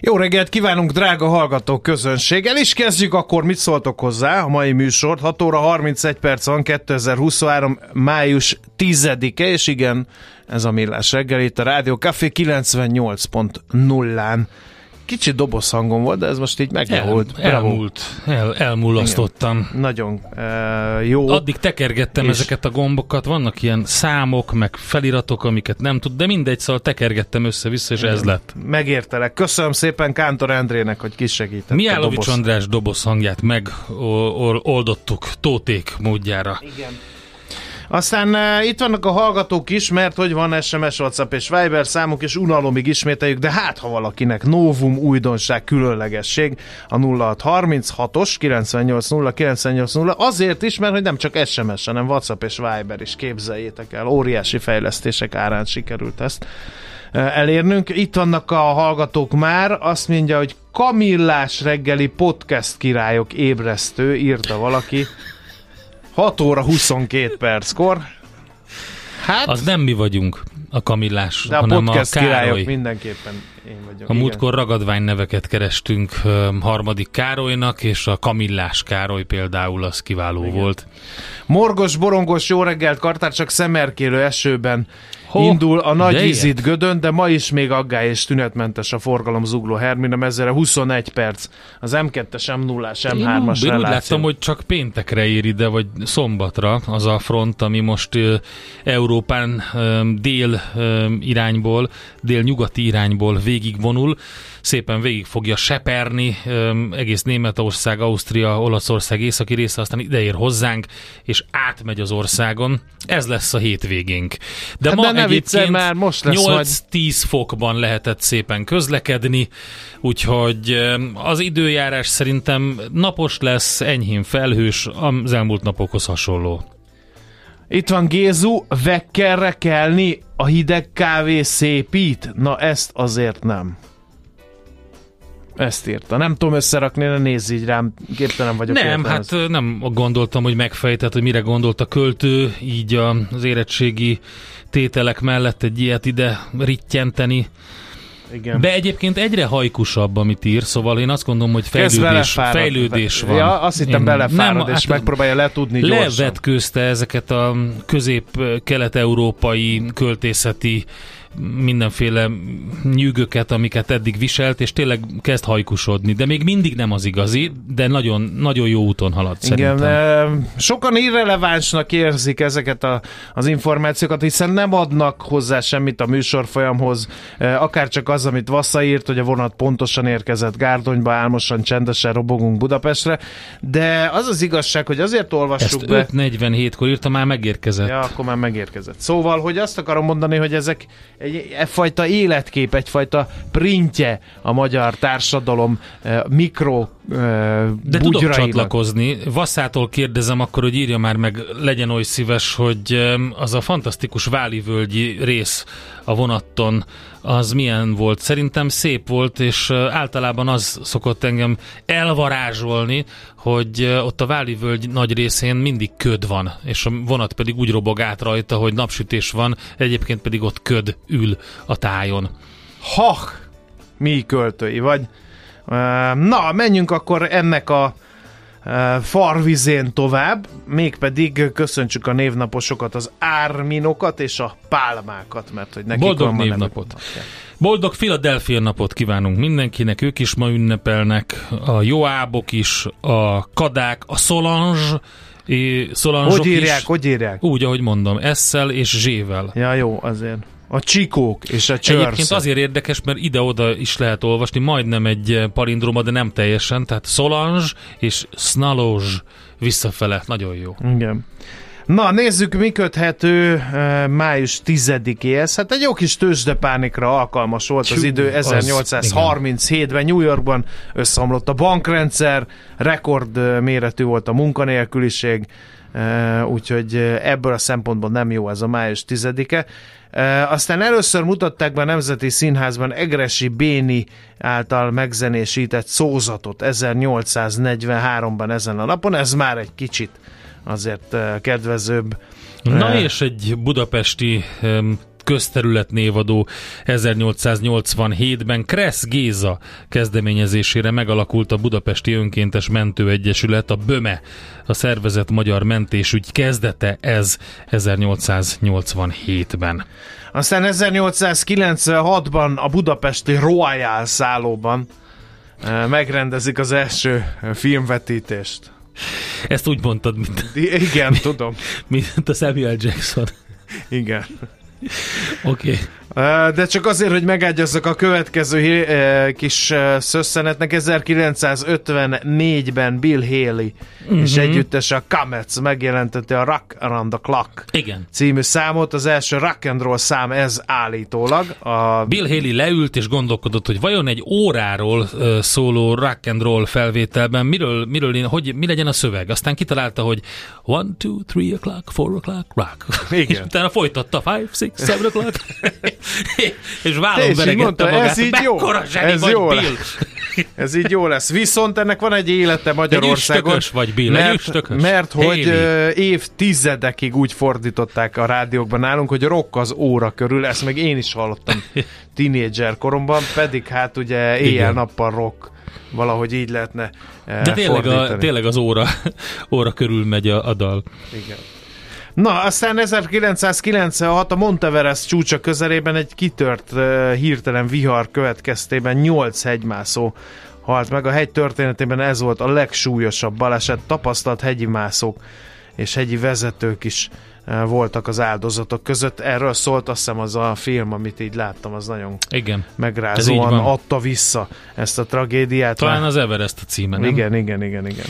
Jó reggelt kívánunk, drága hallgató közönség! El is kezdjük akkor, mit szóltok hozzá a mai műsort. 6 óra 31 perc van, 2023. május 10-e, és igen, ez a millás reggel itt a Rádió Café 98.0-án. Kicsit doboz hangom volt, de ez most így megjavult. El, elmúlt, el, elmulasztottam. Igen. Nagyon uh, jó. Addig tekergettem és... ezeket a gombokat, vannak ilyen számok, meg feliratok, amiket nem tud, de mindegy, szóval tekergettem össze-vissza, és Igen. ez lett. Megértelek. Köszönöm szépen Kántor Endrének, hogy kisegített. Miálovics doboz... András doboz hangját megoldottuk Tóték módjára. Igen. Aztán uh, itt vannak a hallgatók is, mert hogy van SMS, WhatsApp és Viber számuk, és unalomig ismételjük, de hát ha valakinek novum, újdonság, különlegesség a 0636-os 980 980 azért is, mert hogy nem csak SMS, hanem WhatsApp és Viber is képzeljétek el. Óriási fejlesztések árán sikerült ezt elérnünk. Itt vannak a hallgatók már, azt mondja, hogy Kamillás reggeli podcast királyok ébresztő, írta valaki. 6 óra 22 perckor. Hát, az nem mi vagyunk, a Kamillás, de a hanem podcast a Károly. királyok mindenképpen én vagyok. A múltkor ragadvány neveket kerestünk harmadik Károlynak, és a Kamillás Károly például az kiváló igen. volt. Morgos, borongos, jó reggelt, kartár csak szemerkélő esőben Ho, indul a nagy vizit Gödön, de ma is még aggály és tünetmentes a forgalom zugló Hermina mezere 21 perc. Az M2-es, M0-as, M3-as Én úgy láttam, hogy csak péntekre ér ide, vagy szombatra az a front, ami most uh, Európán um, dél um, irányból, dél-nyugati irányból végigvonul szépen végig fogja seperni egész Németország, Ausztria, Olaszország északi része, aztán ideér hozzánk, és átmegy az országon. Ez lesz a hétvégénk. De hát ma de egyébként már most lesz 8-10 majd... fokban lehetett szépen közlekedni, úgyhogy az időjárás szerintem napos lesz, enyhén felhős, az elmúlt napokhoz hasonló. Itt van Gézu, vekkerre kelni, a hideg kávé szépít? Na ezt azért nem. Ezt írta. Nem tudom összerakni, ne nézz így rám, képtelen vagyok. Nem, érte, hát nem gondoltam, hogy megfejtett, hogy mire gondolt a költő, így az érettségi tételek mellett egy ilyet ide rittyenteni. Igen. De egyébként egyre hajkusabb, amit ír, szóval én azt gondolom, hogy fejlődés, fejlődés van. Ja, azt hittem én belefárad, nem, és hát megpróbálja letudni gyorsan. Levetkőzte ezeket a közép-kelet-európai költészeti mindenféle nyűgöket, amiket eddig viselt, és tényleg kezd hajkusodni, de még mindig nem az igazi, de nagyon, nagyon jó úton halad Igen, szerintem. sokan irrelevánsnak érzik ezeket a, az információkat, hiszen nem adnak hozzá semmit a műsorfolyamhoz, akár csak az, amit Vassza írt, hogy a vonat pontosan érkezett Gárdonyba, álmosan, csendesen robogunk Budapestre, de az az igazság, hogy azért olvassuk Ezt be... 5.47-kor írta, már megérkezett. Ja, akkor már megérkezett. Szóval, hogy azt akarom mondani, hogy ezek egy, egyfajta életkép, egyfajta printje a magyar társadalom eh, mikro eh, De tudok csatlakozni. Vasszától kérdezem akkor, hogy írja már meg, legyen oly szíves, hogy az a fantasztikus Válivölgyi rész a vonaton, az milyen volt? Szerintem szép volt, és általában az szokott engem elvarázsolni, hogy ott a Válivölgy nagy részén mindig köd van, és a vonat pedig úgy robog át rajta, hogy napsütés van, egyébként pedig ott köd ül a tájon. Ha, mi költői vagy. Na, menjünk akkor ennek a farvizén tovább, mégpedig köszöntsük a névnaposokat, az árminokat és a pálmákat, mert hogy nekik Boldog van névnapot. nevük. Boldog Philadelphia napot kívánunk mindenkinek, ők is ma ünnepelnek, a Joábok is, a Kadák, a Solange, Solange Hogy írják, is, hogy írják? úgy, ahogy mondom, S-szel és Z-vel. Ja, jó, azért. A csikók és a Egyébként csörsz. azért érdekes, mert ide-oda is lehet olvasni, majdnem egy eh, palindroma, de nem teljesen, tehát Solange és Snaloge visszafele, nagyon jó. Igen. Na, nézzük, mi köthető uh, május 10-éhez. Hát egy jó kis tőzsdepánikra alkalmas volt az Tyú, idő. az- 1837-ben New Yorkban összeomlott a bankrendszer, rekord uh, méretű volt a munkanélküliség, uh, úgyhogy ebből a szempontból nem jó ez a május 10-e. Aztán először mutatták be a Nemzeti Színházban Egresi Béni által megzenésített szózatot 1843-ban ezen a napon. Ez már egy kicsit azért kedvezőbb. Na és egy budapesti közterület névadó 1887-ben Kressz Géza kezdeményezésére megalakult a Budapesti Önkéntes Mentőegyesület, a BÖME, a szervezet magyar mentésügy kezdete ez 1887-ben. Aztán 1896-ban a budapesti Royal szállóban uh, megrendezik az első uh, filmvetítést. Ezt úgy mondtad, mint, igen, tudom. mint a Samuel Jackson. Igen. Oké. Okay. De csak azért, hogy megágyazzak a következő kis szösszenet,nek 1954-ben Bill Haley uh-huh. és együttes a Comets megjelentette a Rock Around the Clock Igen. című számot, az első rock and roll szám ez állítólag. A Bill Haley leült és gondolkodott, hogy vajon egy óráról szóló rock and roll felvételben miről, miről hogy mi legyen a szöveg. Aztán kitalálta, hogy one, two, three o'clock, four o'clock, rock. Igen. és utána folytatta five, six, seven o'clock. és vállon És így beregette mondta, magát. ez így jó. Ez jó Bill. lesz. Ez így jó lesz. Viszont ennek van egy élete Magyarországon. üstökös vagy, Bill, egy mert, üstökös. mert hogy Haley. évtizedekig úgy fordították a rádiókban nálunk, hogy rock az óra körül, ezt meg én is hallottam tínédzser koromban, pedig hát ugye éjjel-nappal rock valahogy így lehetne eh, De tényleg, a, fordítani. tényleg az óra, óra körül megy a, a dal. Igen. Na, aztán 1996 a Monteverest csúcsa közelében egy kitört uh, hirtelen vihar következtében 8 hegymászó halt meg. A hegy történetében ez volt a legsúlyosabb baleset. Tapasztalt hegyi mászók és hegyi vezetők is uh, voltak az áldozatok között. Erről szólt azt hiszem az a film, amit így láttam, az nagyon Igen. Megrázóan adta vissza ezt a tragédiát. Talán Már- az Everest a címe, nem? igen, igen, igen, igen.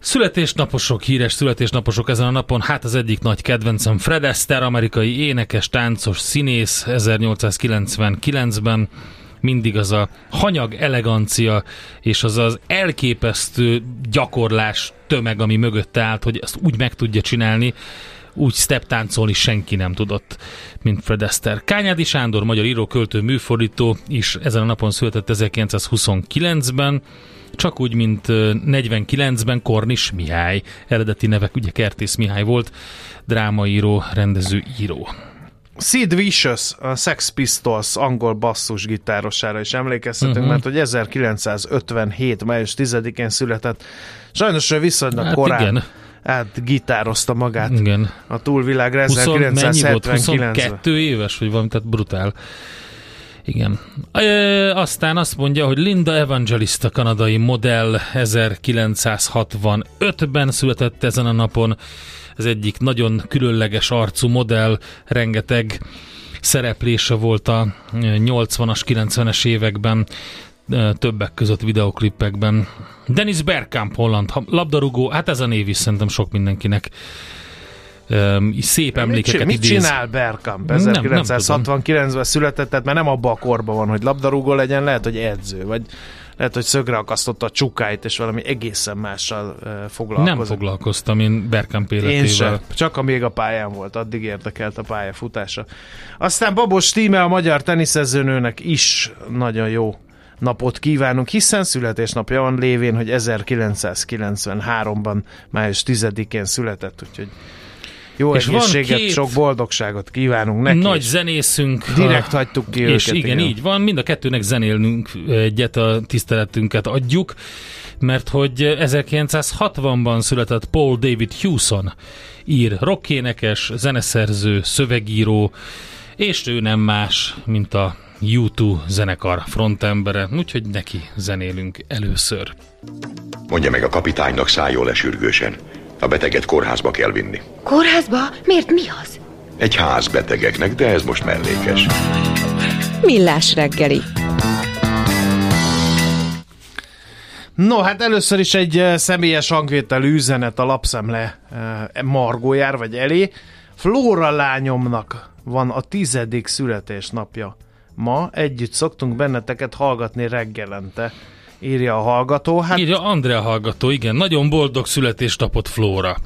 Születésnaposok, híres születésnaposok ezen a napon, hát az egyik nagy kedvencem Fred Astaire, amerikai énekes, táncos, színész 1899-ben mindig az a hanyag elegancia és az az elképesztő gyakorlás tömeg, ami mögötte állt, hogy ezt úgy meg tudja csinálni, úgy step táncolni senki nem tudott, mint Fred Astaire. Kányádi Sándor, magyar író, költő, műfordító is ezen a napon született 1929-ben, csak úgy, mint ö, 49-ben Kornis Mihály. Eredeti nevek ugye Kertész Mihály volt, drámaíró, rendező, író. Sid Vicious, a Sex Pistols angol basszusgitárosára is emlékeztetünk, Mhm. uh-huh. mert hogy 1957. május 10-én született. Sajnos ő viszonylag Hát korán igen. át gitározta magát Igen. a túlvilágra 20, mennyi volt? 1979 22 éves, vagy valami, tehát brutál. Igen. E, aztán azt mondja, hogy Linda Evangelista kanadai modell 1965-ben született ezen a napon. Ez egyik nagyon különleges arcú modell, rengeteg szereplése volt a 80-as, 90-es években, többek között videoklippekben. Dennis Bergkamp holland labdarúgó, hát ez a név is szerintem sok mindenkinek um, szép emlékeket mit, mit idéz. csinál Bergkamp? Nem- nem 1969-ben született, tehát már nem abban a korban van, hogy labdarúgó legyen, lehet, hogy edző, vagy lehet, hogy szögre akasztotta a csukáit, és valami egészen mással foglalkozik. Nem foglalkoztam én Bergkamp Én életével. sem. Csak amíg a pályán volt, addig érdekelt a pályafutása. Aztán Babos Tíme a magyar teniszezőnőnek is nagyon jó napot kívánunk, hiszen születésnapja van lévén, hogy 1993-ban május 10-én született, úgyhogy jó És van egészséget, két sok boldogságot kívánunk neki. Nagy és zenészünk. Direkt ha- hagytuk ki És őket. igen, így van, mind a kettőnek zenélnünk egyet, a tiszteletünket adjuk, mert hogy 1960-ban született Paul David Hewson, ír rockénekes, zeneszerző, szövegíró, és ő nem más, mint a U2 zenekar frontembere, úgyhogy neki zenélünk először. Mondja meg a kapitánynak szálljon le sürgősen. A beteget kórházba kell vinni. Kórházba? Miért mi az? Egy ház betegeknek, de ez most mellékes. Millás reggeli. No, hát először is egy eh, személyes hangvételű üzenet a lapszemle eh, margójár, vagy elé. Flóra lányomnak van a tizedik születésnapja. Ma együtt szoktunk benneteket hallgatni reggelente, írja a hallgató. Hát Írja Andrea hallgató, igen, nagyon boldog születésnapot Flóra.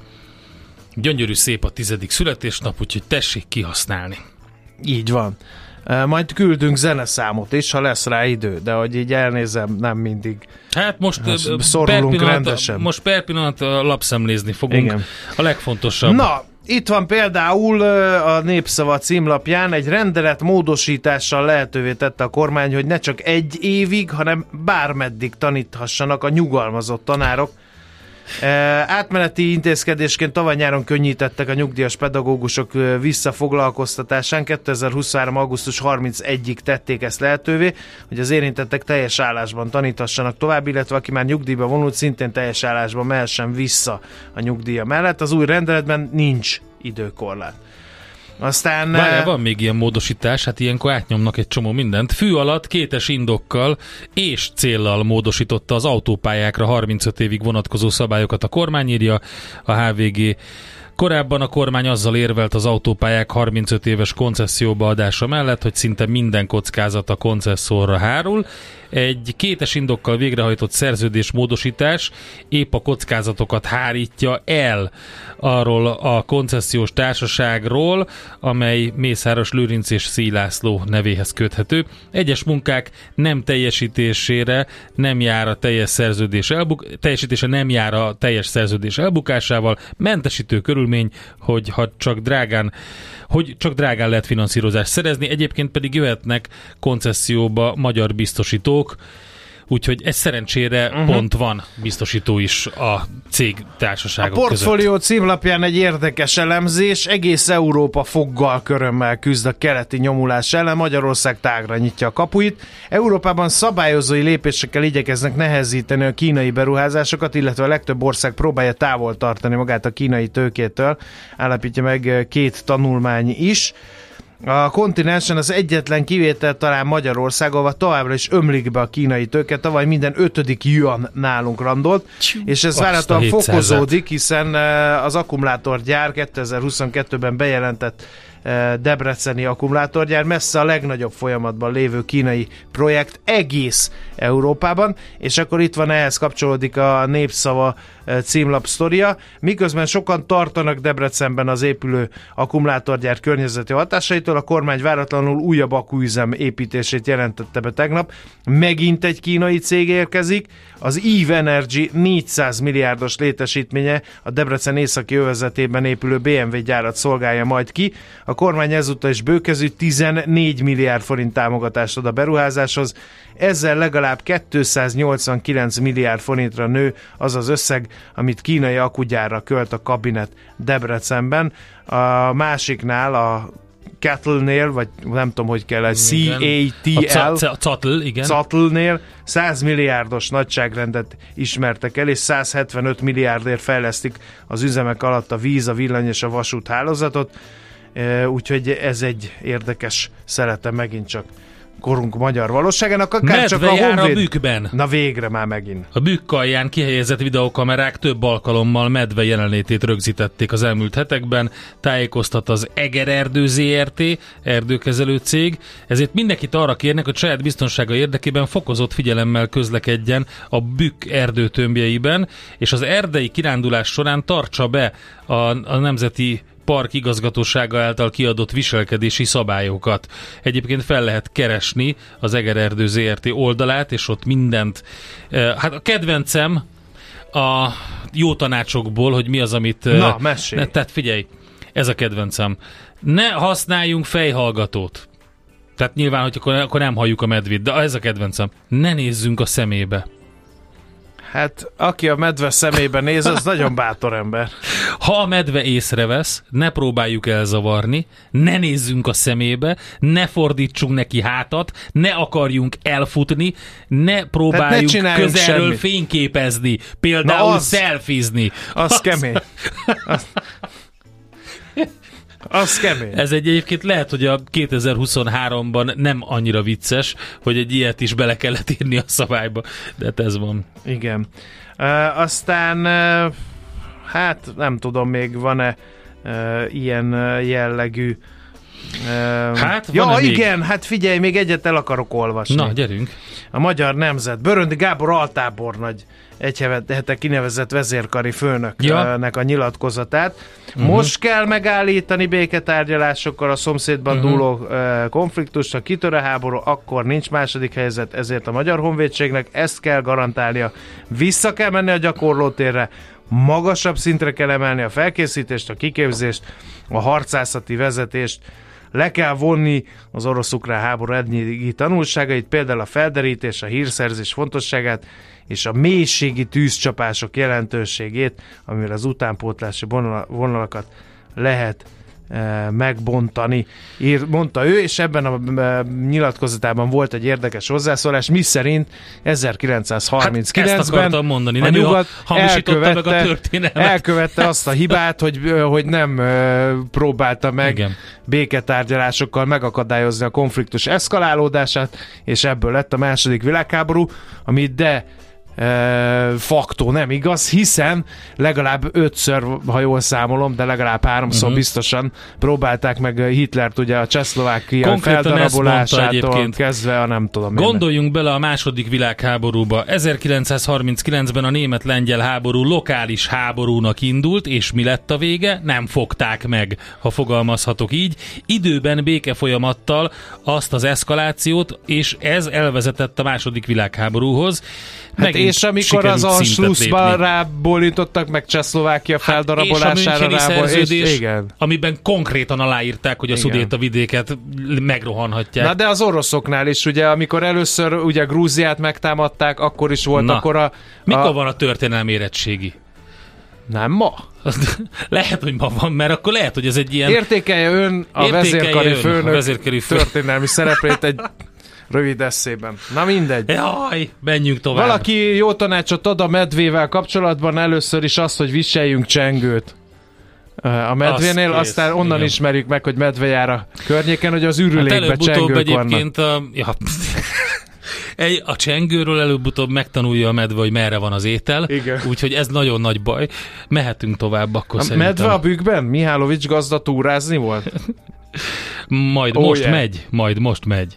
Gyönyörű szép a tizedik születésnap, úgyhogy tessék kihasználni. így van. Eh, Majd küldünk zeneszámot is, ha lesz rá idő, de hogy így elnézem, nem mindig. Hát most ö, szorulunk per pillanat, rendesen. most per pillanat ö, lapszemlézni fogunk. Igen. A legfontosabb. Na, itt van például a Népszava címlapján egy rendelet módosítással lehetővé tette a kormány, hogy ne csak egy évig, hanem bármeddig taníthassanak a nyugalmazott tanárok. Átmeneti intézkedésként tavaly nyáron könnyítettek a nyugdíjas pedagógusok visszafoglalkoztatásán. 2023. augusztus 31-ig tették ezt lehetővé, hogy az érintettek teljes állásban tanítassanak tovább, illetve aki már nyugdíjba vonult, szintén teljes állásban mehessen vissza a nyugdíja mellett. Az új rendeletben nincs időkorlát. Aztán... Várjál, van még ilyen módosítás, hát ilyenkor átnyomnak egy csomó mindent. Fű alatt kétes indokkal és céllal módosította az autópályákra 35 évig vonatkozó szabályokat a kormány írja, a HVG Korábban a kormány azzal érvelt az autópályák 35 éves koncesszióba adása mellett, hogy szinte minden kockázat a koncesszorra hárul. Egy kétes indokkal végrehajtott szerződés módosítás épp a kockázatokat hárítja el arról a koncesziós társaságról, amely Mészáros Lőrinc és Szílászló nevéhez köthető. Egyes munkák nem teljesítésére nem jár a teljes szerződés elbuk- teljesítése nem jár a teljes szerződés elbukásával. Mentesítő körülmény, hogy ha csak drágán hogy csak drágán lehet finanszírozást szerezni, egyébként pedig jöhetnek koncesszióba magyar biztosítók, úgyhogy ez szerencsére uh-huh. pont van biztosító is a cég A társaságok között. portfólió címlapján egy érdekes elemzés. Egész Európa foggal körömmel küzd a keleti nyomulás ellen. Magyarország tágra nyitja a kapuit. Európában szabályozói lépésekkel igyekeznek nehezíteni a kínai beruházásokat, illetve a legtöbb ország próbálja távol tartani magát a kínai tőkétől. Állapítja meg két tanulmány is. A kontinensen az egyetlen kivétel talán Magyarország, ahol továbbra is ömlik be a kínai tőke, tavaly minden ötödik yuan nálunk randolt, és ez várhatóan 700-et. fokozódik, hiszen eh, az akkumulátorgyár 2022-ben bejelentett Debreceni akkumulátorgyár messze a legnagyobb folyamatban lévő kínai projekt egész Európában, és akkor itt van ehhez kapcsolódik a népszava eh, címlap sztoria, miközben sokan tartanak Debrecenben az épülő akkumulátorgyár környezeti hatásaitól, a kormány váratlanul újabb akkuüzem építését jelentette be tegnap. Megint egy kínai cég érkezik, az Eve Energy 400 milliárdos létesítménye a Debrecen északi övezetében épülő BMW gyárat szolgálja majd ki. A kormány ezúttal is bőkezű 14 milliárd forint támogatást ad a beruházáshoz. Ezzel legalább 289 milliárd forintra nő az az összeg, amit kínai akugyárra költ a kabinet Debrecenben. A másiknál, a Cattle-nél, vagy nem tudom, hogy kell, egy. A CATL, ca- ca- catl, igen. Catlnél 100 milliárdos nagyságrendet ismertek el, és 175 milliárdért fejlesztik az üzemek alatt a víz, a villany és a vasút hálózatot, úgyhogy ez egy érdekes szelete megint csak korunk magyar valóságának, akár Medve csak a jár a honvéd... bükkben. Na végre már megint. A bükkalján kihelyezett videokamerák több alkalommal medve jelenlétét rögzítették az elmúlt hetekben, tájékoztat az Eger Erdő ZRT, erdőkezelő cég, ezért mindenkit arra kérnek, hogy saját biztonsága érdekében fokozott figyelemmel közlekedjen a bükk erdőtömbjeiben, és az erdei kirándulás során tartsa be a, a Nemzeti park igazgatósága által kiadott viselkedési szabályokat. Egyébként fel lehet keresni az Egererdő ZRT oldalát, és ott mindent. Hát a kedvencem a jó tanácsokból, hogy mi az, amit... Na, mesélj. Ne, tehát figyelj, ez a kedvencem. Ne használjunk fejhallgatót. Tehát nyilván, hogy akkor, akkor nem halljuk a medvét, de ez a kedvencem. Ne nézzünk a szemébe. Hát, aki a medve szemébe néz, az nagyon bátor ember. Ha a medve észrevesz, ne próbáljuk elzavarni, ne nézzünk a szemébe, ne fordítsunk neki hátat, ne akarjunk elfutni, ne próbáljuk csináljunk közelről semmit. fényképezni, például Na az... az- szelfizni. Az kemény. Az, az kemény. Ez egy egyébként lehet, hogy a 2023-ban nem annyira vicces, hogy egy ilyet is bele kellett írni a szabályba, de hát ez van. Igen. Uh, aztán, uh, hát nem tudom, még van-e uh, ilyen jellegű Uh, Hát, ja, még? igen, hát figyelj, még egyet el akarok olvasni. Na, gyerünk. A Magyar Nemzet. Böröndi Gábor altábornagy egy hete kinevezett vezérkari főnöknek Ja. a nyilatkozatát. Uh-huh. Most kell megállítani béketárgyalásokkal a szomszédban uh-huh. dúló uh, konfliktust, ha kitör a háború, akkor nincs második helyzet, ezért a Magyar Honvédségnek ezt kell garantálnia. Vissza kell menni a gyakorlótérre, magasabb szintre kell emelni a felkészítést, a kiképzést, a harcászati vezetést, le kell vonni az orosz-ukrán háború eddigi tanulságait, például a felderítés, a hírszerzés fontosságát és a mélységi tűzcsapások jelentőségét, amivel az utánpótlási vonala- vonalakat lehet megbontani, ír, mondta ő, és ebben a e, nyilatkozatában volt egy érdekes hozzászólás, mi szerint 1939-ben Hát ezt akartam mondani, a nem ő nyugat hamisította meg a elkövette- történelmet. Elkövette azt a hibát, hogy, ö, hogy nem próbálta meg Igen. béketárgyalásokkal megakadályozni a konfliktus eszkalálódását, és ebből lett a második világháború, ami de faktó nem igaz, hiszen legalább ötször, ha jól számolom, de legalább háromszor uh-huh. biztosan próbálták meg Hitlert ugye a Csehszlovákia feldarabolásától kezdve a nem tudom. Gondoljunk bele a második világháborúba. 1939-ben a német-lengyel háború lokális háborúnak indult, és mi lett a vége? Nem fogták meg, ha fogalmazhatok így. Időben békefolyamattal azt az eszkalációt, és ez elvezetett a második világháborúhoz. Hát és amikor az a lépni. rábólítottak meg Csehszlovákia Hát, feldarabolására és a rából, szerződés, és igen. amiben konkrétan aláírták, hogy a Igen. szudéta vidéket megrohanhatják. Na de az oroszoknál is, ugye, amikor először ugye Grúziát megtámadták, akkor is volt Na. akkor a... Mikor a... van a történelmi érettségi? Nem ma? lehet, hogy ma van, mert akkor lehet, hogy ez egy ilyen... Értékelje ön a Értékelje vezérkari ön a főnök vezérkari fő- történelmi szerepét egy rövid eszében. Na mindegy. Jaj, menjünk tovább. Valaki jó tanácsot ad a medvével kapcsolatban, először is azt, hogy viseljünk csengőt a medvénél, Az kész, aztán onnan igen. ismerjük meg, hogy medve jár a környéken, hogy az hát ürülékben előbb-utóbb csengők vannak. egyébként a... Ja, egy, a csengőről előbb-utóbb megtanulja a medve, hogy merre van az étel. Igen. Úgyhogy ez nagyon nagy baj. Mehetünk tovább akkor A szerintem. medve a bükkben? Mihálovics gazda túrázni volt? Majd Oh, most yeah. megy, majd most megy.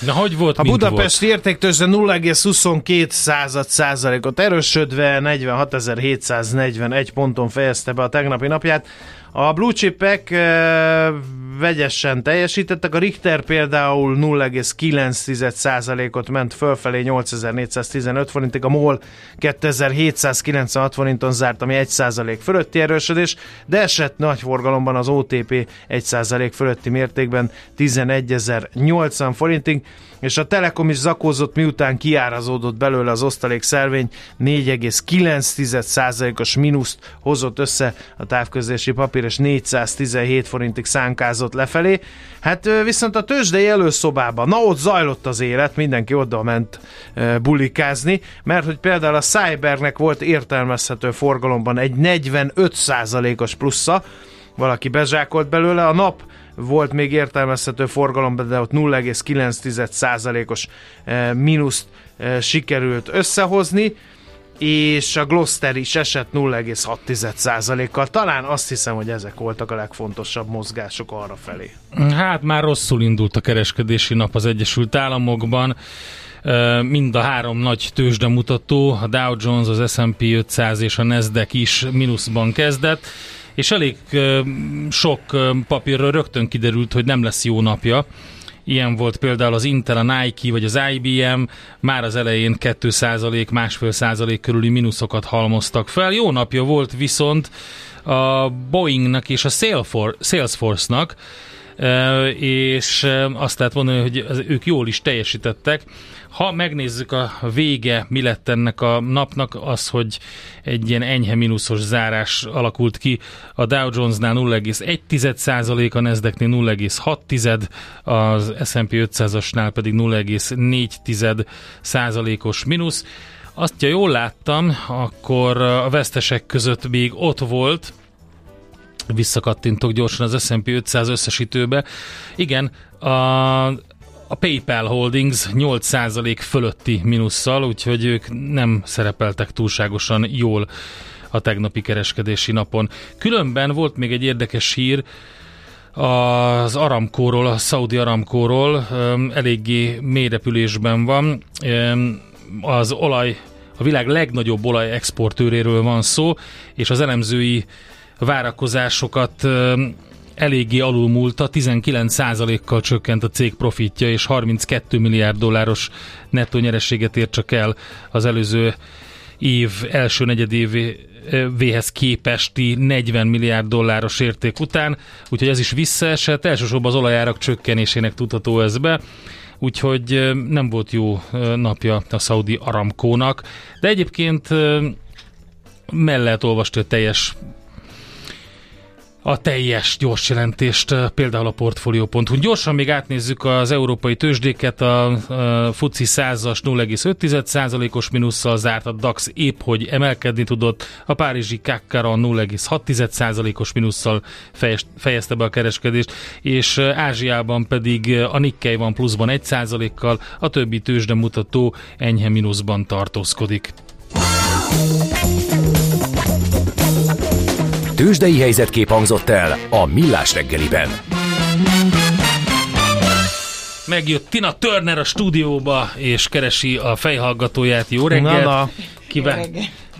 Na, hogy volt, A Budapesti értéktőzsde 0,22 század százalékot erősödve 46.741 ponton fejezte be a tegnapi napját. A blue chipek eh, vegyesen teljesítettek. A Richter például 0,9%-ot ment fölfelé 8415 forintig, a MOL 2796 forinton zárt, ami 1% fölötti erősödés, de esett nagy forgalomban az OTP 1% fölötti mértékben 11080 forintig, és a Telekom is zakózott, miután kiárazódott belőle az osztalék szervény, 4,9%-os mínuszt hozott össze a távközlési papír, és 417 forintig szánkázott lefelé. Hát viszont a tőzsdei előszobában, na ott zajlott az élet, mindenki oda ment bulikázni, mert hogy például a Cybernek volt értelmezhető forgalomban egy 45%-os plusza, valaki bezsákolt belőle, a nap volt még értelmezhető forgalomban, de ott 0,9%-os mínuszt sikerült összehozni, és a Gloster is esett 0,6%-kal. Talán azt hiszem, hogy ezek voltak a legfontosabb mozgások arra felé. Hát már rosszul indult a kereskedési nap az Egyesült Államokban. Mind a három nagy tőzsdemutató, a Dow Jones, az S&P 500 és a Nasdaq is mínuszban kezdett és elég sok papírról rögtön kiderült, hogy nem lesz jó napja. Ilyen volt például az Intel, a Nike vagy az IBM, már az elején 2%, másfél százalék körüli mínuszokat halmoztak fel. Jó napja volt viszont a Boeingnak és a Salesforce-nak, és azt lehet mondani, hogy ők jól is teljesítettek. Ha megnézzük a vége, mi lett ennek a napnak, az, hogy egy ilyen enyhe mínuszos zárás alakult ki. A Dow Jonesnál 0,1%, a Nasdaqnél 0,6%, az S&P 500-asnál pedig 0,4%-os mínusz. Azt, ha jól láttam, akkor a vesztesek között még ott volt, visszakattintok gyorsan az S&P 500 összesítőbe. Igen, a a PayPal Holdings 8% fölötti minusszal, úgyhogy ők nem szerepeltek túlságosan jól a tegnapi kereskedési napon. Különben volt még egy érdekes hír, az Aramkóról, a Saudi Aramkóról eléggé mélyrepülésben van. Az olaj, a világ legnagyobb olaj exportőréről van szó, és az elemzői várakozásokat eléggé alulmúlta, 19%-kal csökkent a cég profitja, és 32 milliárd dolláros nettó nyerességet ért csak el az előző év első negyedévéhez képesti 40 milliárd dolláros érték után, úgyhogy ez is visszaesett, elsősorban az olajárak csökkenésének tudható ez be, úgyhogy nem volt jó napja a Saudi Aramkónak, de egyébként mellett olvasti a teljes a teljes gyors jelentést, például a Portfolio.hu. Gyorsan még átnézzük az európai tőzsdéket, a, a FUCI 100-as 0,5%-os minusszal zárt, a DAX épp hogy emelkedni tudott, a Párizsi Kakkara 0,6%-os minusszal fejezte be a kereskedést, és Ázsiában pedig a Nikkei van pluszban 1%-kal, a többi tőzsde mutató enyhe mínuszban tartózkodik. Tőzsdei helyzetkép hangzott el a Millás reggeliben. Megjött Tina Turner a stúdióba, és keresi a fejhallgatóját. Jó reggelt! Na, na. Kíván...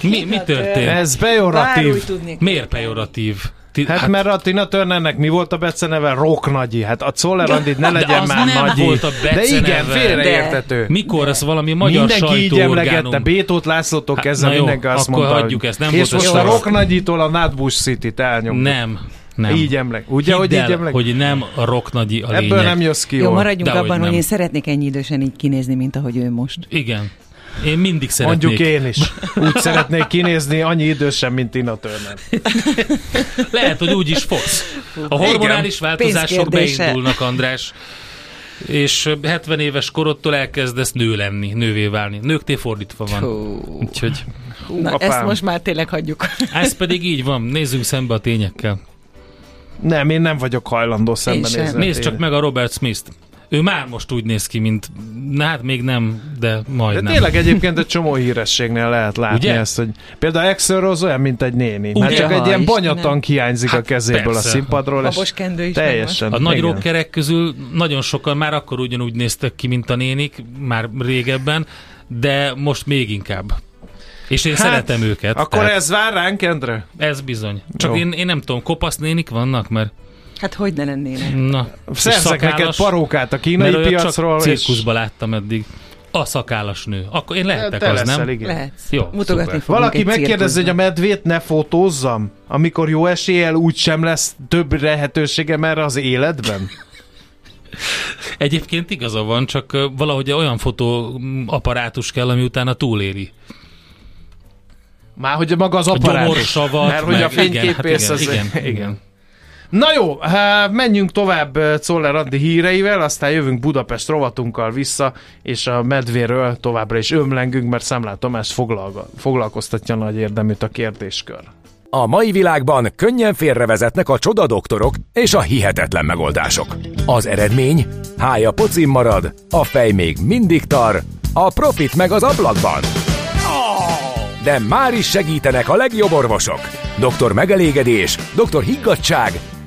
Mi, mi történt? Ez pejoratív. Miért pejoratív? Ti, hát, hát, mert a Tina Turnernek mi volt a beceneve? Rock Nagyi. Hát a Czoller Andit ne legyen már nem Nagyi. volt a De igen, félreértető. Mikor ez valami magyar Mindenki így emlegette, Bétót Lászlótól hát, kezdve mindenki azt akkor mondta, hagyjuk ezt, nem és most a Rock Nagyitól a Nutbush City-t elnyomtuk. Nem. Nem. Így emleg. Ugye, hogy így emleg? hogy nem a Rocknagyi a lényeg. Ebből nem jössz ki Jó, jól. maradjunk De abban, hogy hogy én szeretnék ennyi idősen így kinézni, mint ahogy ő most. Igen. Én mindig szeretnék. Mondjuk én is. Úgy szeretnék kinézni, annyi idősen, mint Tina Turner. Lehet, hogy úgy is fogsz. A hormonális változások Pénzkérdése. beindulnak, András. És 70 éves korodtól elkezdesz nő lenni, nővé válni. Nőknél fordítva van. Úgyhogy Na, apám. ezt most már tényleg hagyjuk. ez pedig így van. Nézzünk szembe a tényekkel. Nem, én nem vagyok hajlandó szembenézni. Nézd csak meg a Robert Smith-t. Ő már most úgy néz ki, mint, na hát még nem, de De majdnem. tényleg egyébként egy csomó hírességnél lehet látni Ugye? ezt, hogy például Axel Rose olyan, mint egy néni. Ugye? Hát csak egy ilyen banyatank hiányzik a Hát kezéből persze. a színpadról, és is teljesen. A nagy igen. rockerek közül nagyon sokan már akkor ugyanúgy néztek ki, mint a nénik, már régebben, de most még inkább. És én Hát, szeretem őket. Akkor tehát ez vár ránk, Endre? ez bizony. Csak Jó. én, én nem tudom, kopasz nénik vannak, mert Hát hogy ne lennének? Na, Szerzek neked szakállas? parókát a kínai Mert piacról. Csak és- cirkuszban láttam eddig. A szakállas nő. Akkor én lehetek Te az, leszel, nem? igen. Lehetsz. Jó, Mutogatni szuper. Valaki megkérdezi, hogy a medvét ne fotózzam, amikor jó eséllyel úgy sem lesz több lehetőségem erre az életben. Egyébként igaza van, csak valahogy olyan fotóapparátus kell, ami utána túléri. Már hogy maga az A apparátus. gyomorsavat, Mert hogy a meg- igen, fényképész hát az... igen, igen, igen. Na jó, hát menjünk tovább eh, Czoller Andi híreivel, aztán jövünk Budapest rovatunkkal vissza, és a medvéről továbbra is ömlengünk, mert Számlát Tamás foglalga- foglalkoztatja nagy érdeműt a kérdéskör. A mai világban könnyen félrevezetnek a csoda doktorok és a hihetetlen megoldások. Az eredmény? Hája pocim marad, a fej még mindig tar, a profit meg az ablakban. De már is segítenek a legjobb orvosok. Doktor megelégedés, doktor higgadság,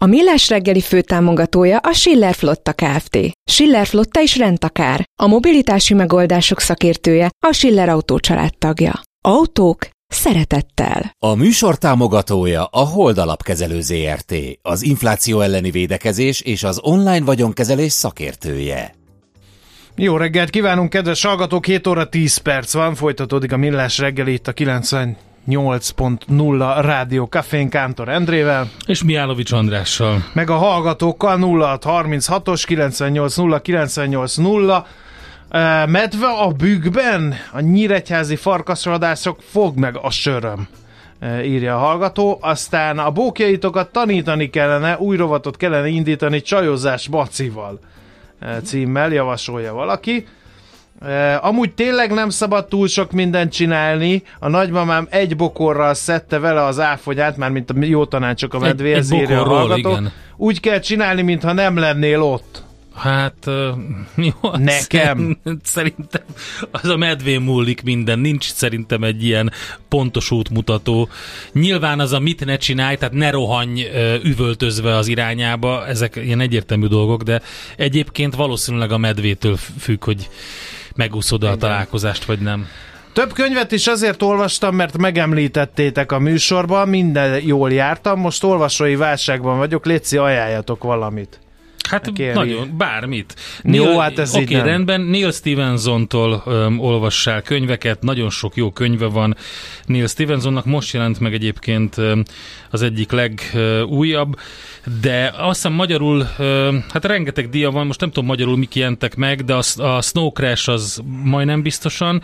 A Millás reggeli főtámogatója a Schiller Flotta Kft. Schiller Flotta is rendtakár. A mobilitási megoldások szakértője a Schiller Autó tagja. Autók szeretettel. A műsor támogatója a Hold Alapkezelő ZRT, az infláció elleni védekezés és az online vagyonkezelés szakértője. Jó reggelt kívánunk, kedves hallgatók! 7 óra 10 perc van, folytatódik a Millás reggeli itt a 98.0 Rádió Cafén Kántor Endrével, És Miálovics Andrással. meg a hallgatókkal 0636-os 980 980 Uh, medve a bükkben, a nyíregyházi farkasvadászok fog meg a söröm, írja a hallgató. Aztán a bókjaitokat tanítani kellene, új rovatot kellene indítani csajozás bacival uh, címmel, javasolja valaki. Uh, amúgy tényleg nem szabad túl sok mindent csinálni. A nagymamám egy bokorral szedte vele az áfogyát, már mint a jó tanácsok a Egy- medvéhez egy írja a bokorról, hallgató. igen. Úgy kell csinálni, mintha nem lennél ott. Hát, jó, Nekem? Szerintem az a medvén múlik minden. Nincs szerintem egy ilyen pontos útmutató. Nyilván az a mit ne csinálj, tehát ne rohanj üvöltözve az irányába, ezek ilyen egyértelmű dolgok, de egyébként valószínűleg a medvétől függ, hogy megúszod a találkozást, vagy nem. Több könyvet is azért olvastam, mert megemlítettétek a műsorban, minden jól jártam, most olvasói válságban vagyok, létszi ajánljatok valamit. Hát Kérni. nagyon, bármit. Jó, hát ez Oké, nem. rendben. Neil Stevensontól öm, olvassál könyveket, nagyon sok jó könyve van. Neil Stevensonnak most jelent meg egyébként öm, az egyik legújabb, de azt hiszem magyarul, öm, hát rengeteg dia van, most nem tudom magyarul mik jelentek meg, de a, a Snow Crash az majdnem biztosan,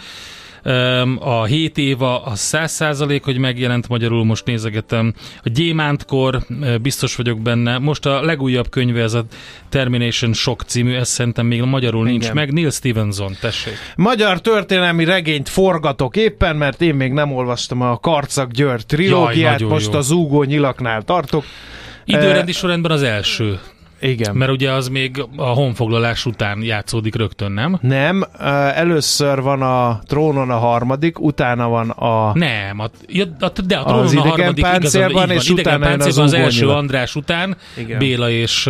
a 7 éva az 100 százalék, hogy megjelent magyarul, most nézegetem. A Gyémántkor, biztos vagyok benne. Most a legújabb könyve, ez a Termination Shock című, ez szerintem még magyarul nincs Igen. meg. Neil Stevenson, tessék. Magyar történelmi regényt forgatok éppen, mert én még nem olvastam a Karcag György trilógiát, nagyon most jó. a Zúgó nyilaknál tartok. Időrendi sorrendben az első, Igen. mert ugye az még a honfoglalás után játszódik rögtön, nem? Nem, először van a trónon a harmadik, utána van a... Nem, a, a, de a Az trónon a idegen harmadik így és van, utána az az első. András után, Igen. Béla és...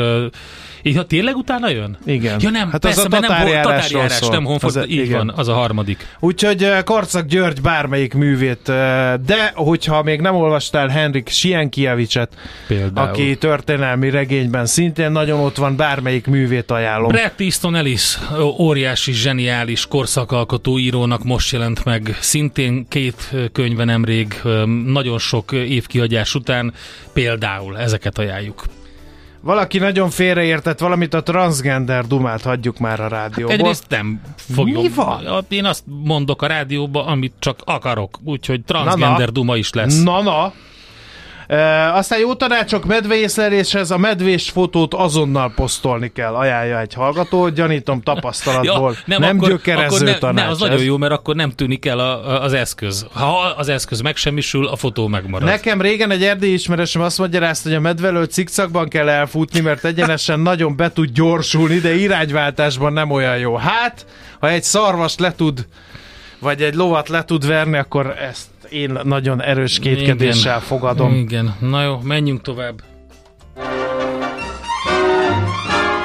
Ja, tényleg utána jön? Igen. Ja nem, Hát az persze, a mert nem tatárjárás, nem honfog, Az így igen. van, az a harmadik. Úgyhogy ö, Karcag György bármelyik művét, ö, de hogyha még nem olvastál Henrik Sienkiewicset, Például. aki történelmi regényben szintén nagyon ott van, bármelyik művét ajánlom. Bret Easton Ellis, óriási, zseniális korszakalkotó írónak most jelent meg szintén két könyve nemrég, nagyon sok év kihagyás után, például ezeket ajánljuk. Valaki nagyon félreértett valamit, a transgender dumát hagyjuk már a rádióból. Egyrészt nem fogjuk. Mi van? Én azt mondok a rádióba, amit csak akarok, úgyhogy transgender Na-na. duma is lesz. Na, na. E, aztán jó tanácsok medveészleléshez, a medvés fotót azonnal posztolni kell, ajánlja egy hallgató, gyanítom tapasztalatból. Ja, nem nem akkor, gyökerező akkor ne, tanács. Ne, az nagyon jó, mert akkor nem tűnik el a, a, az eszköz. Ha az eszköz megsemmisül, a fotó megmarad. Nekem régen egy erdélyi ismerősöm azt magyarázta, hogy a medvelő cikcakban kell elfutni, mert egyenesen nagyon be tud gyorsulni, de irányváltásban nem olyan jó. Hát, ha egy szarvast le tud, vagy egy lovat le tud verni, akkor ezt én nagyon erős kétkedéssel Igen. fogadom. Igen, na jó, menjünk tovább.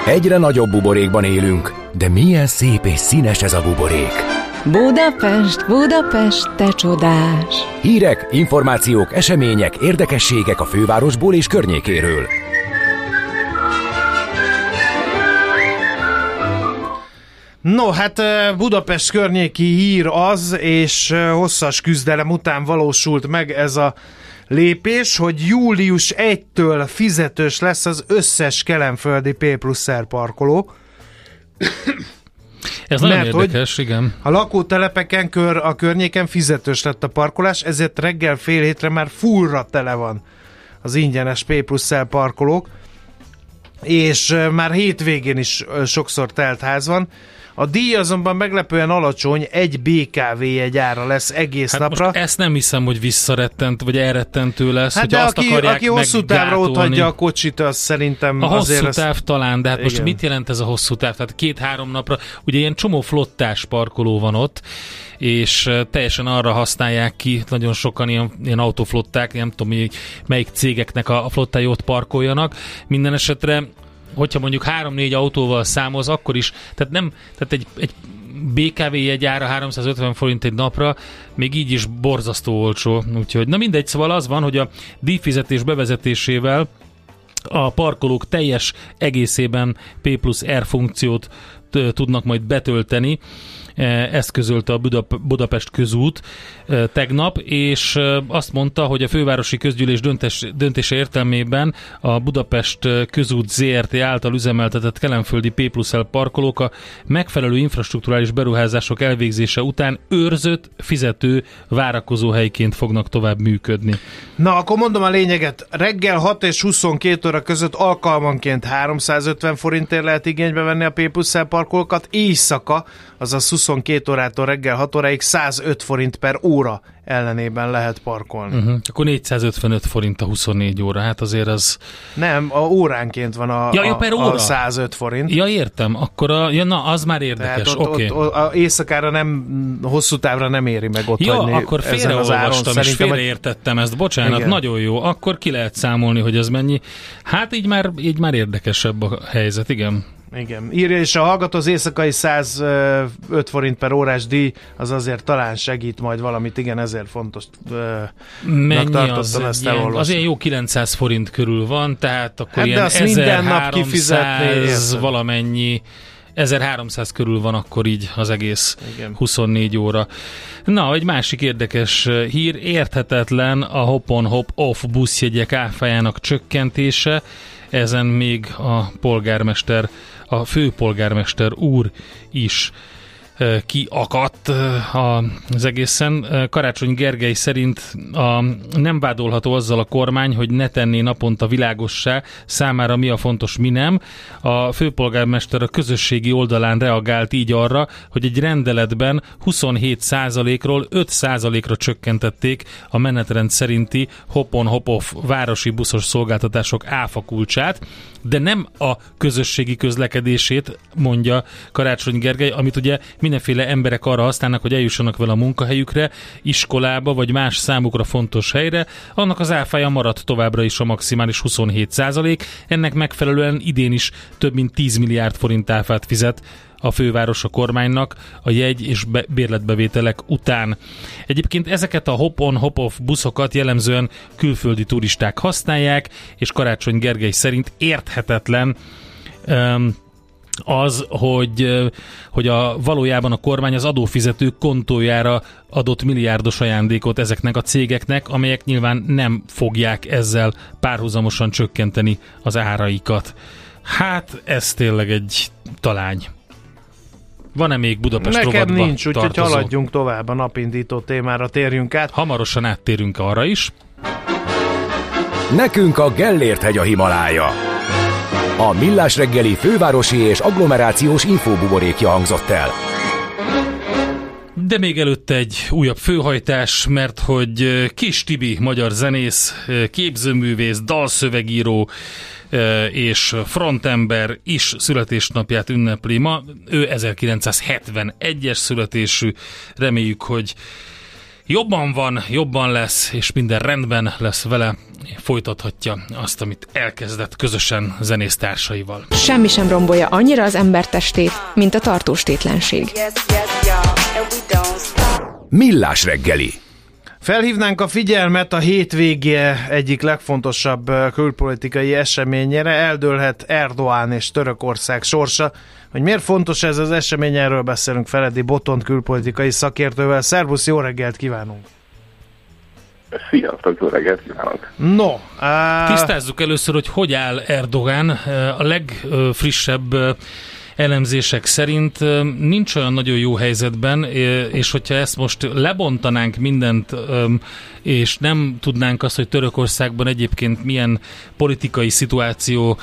Egyre nagyobb buborékban élünk, de milyen szép és színes ez a buborék. Budapest, Budapest, te csodás! Hírek, információk, események, érdekességek a fővárosból és környékéről. No, hát Budapest környéki hír az, és hosszas küzdelem után valósult meg ez a lépés, hogy július 1-től fizetős lesz az összes kelemföldi P plusz R parkoló. Ez nagyon Mert, érdekes, igen. A lakótelepeken kör, a környéken fizetős lett a parkolás, ezért reggel fél hétre már fullra tele van az ingyenes P plusz L parkolók, és már hétvégén is sokszor telt ház van. A díj azonban meglepően alacsony, egy BKV egy ára lesz egész hát napra. Most ezt nem hiszem, hogy visszarettent, vagy elrettentő lesz, hát de azt aki, aki hosszú távra ott hagyja a kocsit, az szerintem A hosszú táv ezt... talán, de hát igen. most mit jelent ez a hosszú táv? Tehát két-három napra, ugye ilyen csomó flottás parkoló van ott, és teljesen arra használják ki, nagyon sokan ilyen, ilyen autoflották, nem tudom, melyik cégeknek a, flottája ott parkoljanak. Minden esetre hogyha mondjuk 3-4 autóval számoz, akkor is, tehát nem, tehát egy, egy BKV jegyára 350 forint egy napra, még így is borzasztó olcsó. Úgyhogy, na mindegy, szóval az van, hogy a díjfizetés bevezetésével a parkolók teljes egészében P plusz R funkciót tudnak majd betölteni, ezt közölte a Budapest közút tegnap, és azt mondta, hogy a fővárosi közgyűlés döntés, döntése értelmében a Budapest közút ZRT által üzemeltetett kelemföldi P plusz parkolók a megfelelő infrastruktúrális beruházások elvégzése után őrzött, fizető várakozóhelyként fognak tovább működni. Na, akkor mondom a lényeget. Reggel 6 és 22 óra között alkalmanként 350 forintért lehet igénybe venni a P plusz parkolókat, éjszaka, azaz 22 órától reggel 6 óráig 105 forint per óra ellenében lehet parkolni. Uh-huh. Akkor 455 forint a 24 óra, hát azért az... Nem, a óránként van a, ja, ja, per a, óra. a 105 forint. Ja, értem, akkor a, ja, na, az már érdekes, oké. Okay. a éjszakára nem, hosszú távra nem éri meg ott ja, akkor félreolvastam és félreértettem ezt, bocsánat, igen. nagyon jó, akkor ki lehet számolni, hogy ez mennyi. Hát így már, így már érdekesebb a helyzet, igen. Igen, írja is a hallgató, az éjszakai 105 forint per órás díj, az azért talán segít majd valamit, igen, ezért fontos Mennyi az ezt ilyen, Az ilyen jó 900 forint körül van, tehát akkor hát ilyen de azt 1300 minden nap kifizetni, valamennyi 1300 körül van akkor így az egész Igen. 24 óra. Na, egy másik érdekes hír, érthetetlen a hop-on-hop-off buszjegyek áfájának csökkentése, ezen még a polgármester a főpolgármester úr is kiakadt az egészen. Karácsony Gergely szerint a, nem vádolható azzal a kormány, hogy ne tenné naponta világossá számára mi a fontos, mi nem. A főpolgármester a közösségi oldalán reagált így arra, hogy egy rendeletben 27%-ról 5%-ra csökkentették a menetrend szerinti hop-on-hop-off városi buszos szolgáltatások áfakulcsát, de nem a közösségi közlekedését, mondja Karácsony Gergely, amit ugye mindenféle emberek arra használnak, hogy eljussanak vele a munkahelyükre, iskolába vagy más számukra fontos helyre, annak az áfája maradt továbbra is a maximális 27 százalék. Ennek megfelelően idén is több mint 10 milliárd forint áfát fizet a főváros a kormánynak a jegy és be- bérletbevételek után. Egyébként ezeket a hop-on, hop-off buszokat jellemzően külföldi turisták használják, és Karácsony Gergely szerint érthetetlen um, az, hogy, hogy a, valójában a kormány az adófizetők kontójára adott milliárdos ajándékot ezeknek a cégeknek, amelyek nyilván nem fogják ezzel párhuzamosan csökkenteni az áraikat. Hát ez tényleg egy talány. Van-e még Budapest Nekem nincs, úgyhogy haladjunk tovább a napindító témára, térjünk át. Hamarosan áttérünk arra is. Nekünk a Gellért hegy a Himalája. A Millás reggeli fővárosi és agglomerációs infóbuborékja hangzott el. De még előtte egy újabb főhajtás, mert hogy Kis Tibi, magyar zenész, képzőművész, dalszövegíró és frontember is születésnapját ünnepli ma. Ő 1971-es születésű, reméljük, hogy jobban van, jobban lesz, és minden rendben lesz vele, folytathatja azt, amit elkezdett közösen zenésztársaival. Semmi sem rombolja annyira az ember testét, mint a tartóstétlenség. Millás reggeli. Felhívnánk a figyelmet a hétvége egyik legfontosabb külpolitikai eseményére. Eldőlhet Erdoğan és Törökország sorsa. Hogy miért fontos ez az esemény, erről beszélünk Feledi Botont külpolitikai szakértővel. Szervusz, jó reggelt kívánunk! Sziasztok, jó reggelt kívánok! No, uh... tisztázzuk először, hogy hogy áll Erdogan. A legfrissebb elemzések szerint nincs olyan nagyon jó helyzetben, és hogyha ezt most lebontanánk mindent, és nem tudnánk azt, hogy Törökországban egyébként milyen politikai szituáció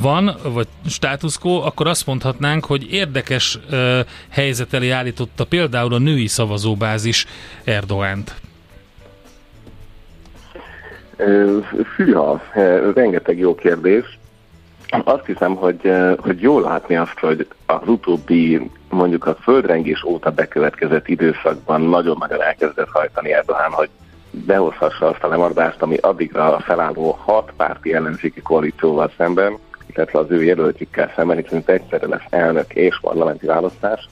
van, vagy státuszkó, akkor azt mondhatnánk, hogy érdekes helyzet elé állította például a női szavazóbázis Erdogánt. Fűha, rengeteg jó kérdés. Azt hiszem, hogy, hogy jól látni azt, hogy az utóbbi, mondjuk a földrengés óta bekövetkezett időszakban nagyon-nagyon elkezdett hajtani Erdogan, hogy behozhassa azt a lemaradást, ami addigra felálló hat párti ellenzéki koalícióval szemben, illetve az ő jelöltjükkel szemben, hiszen egyszerre lesz elnök és parlamenti választás,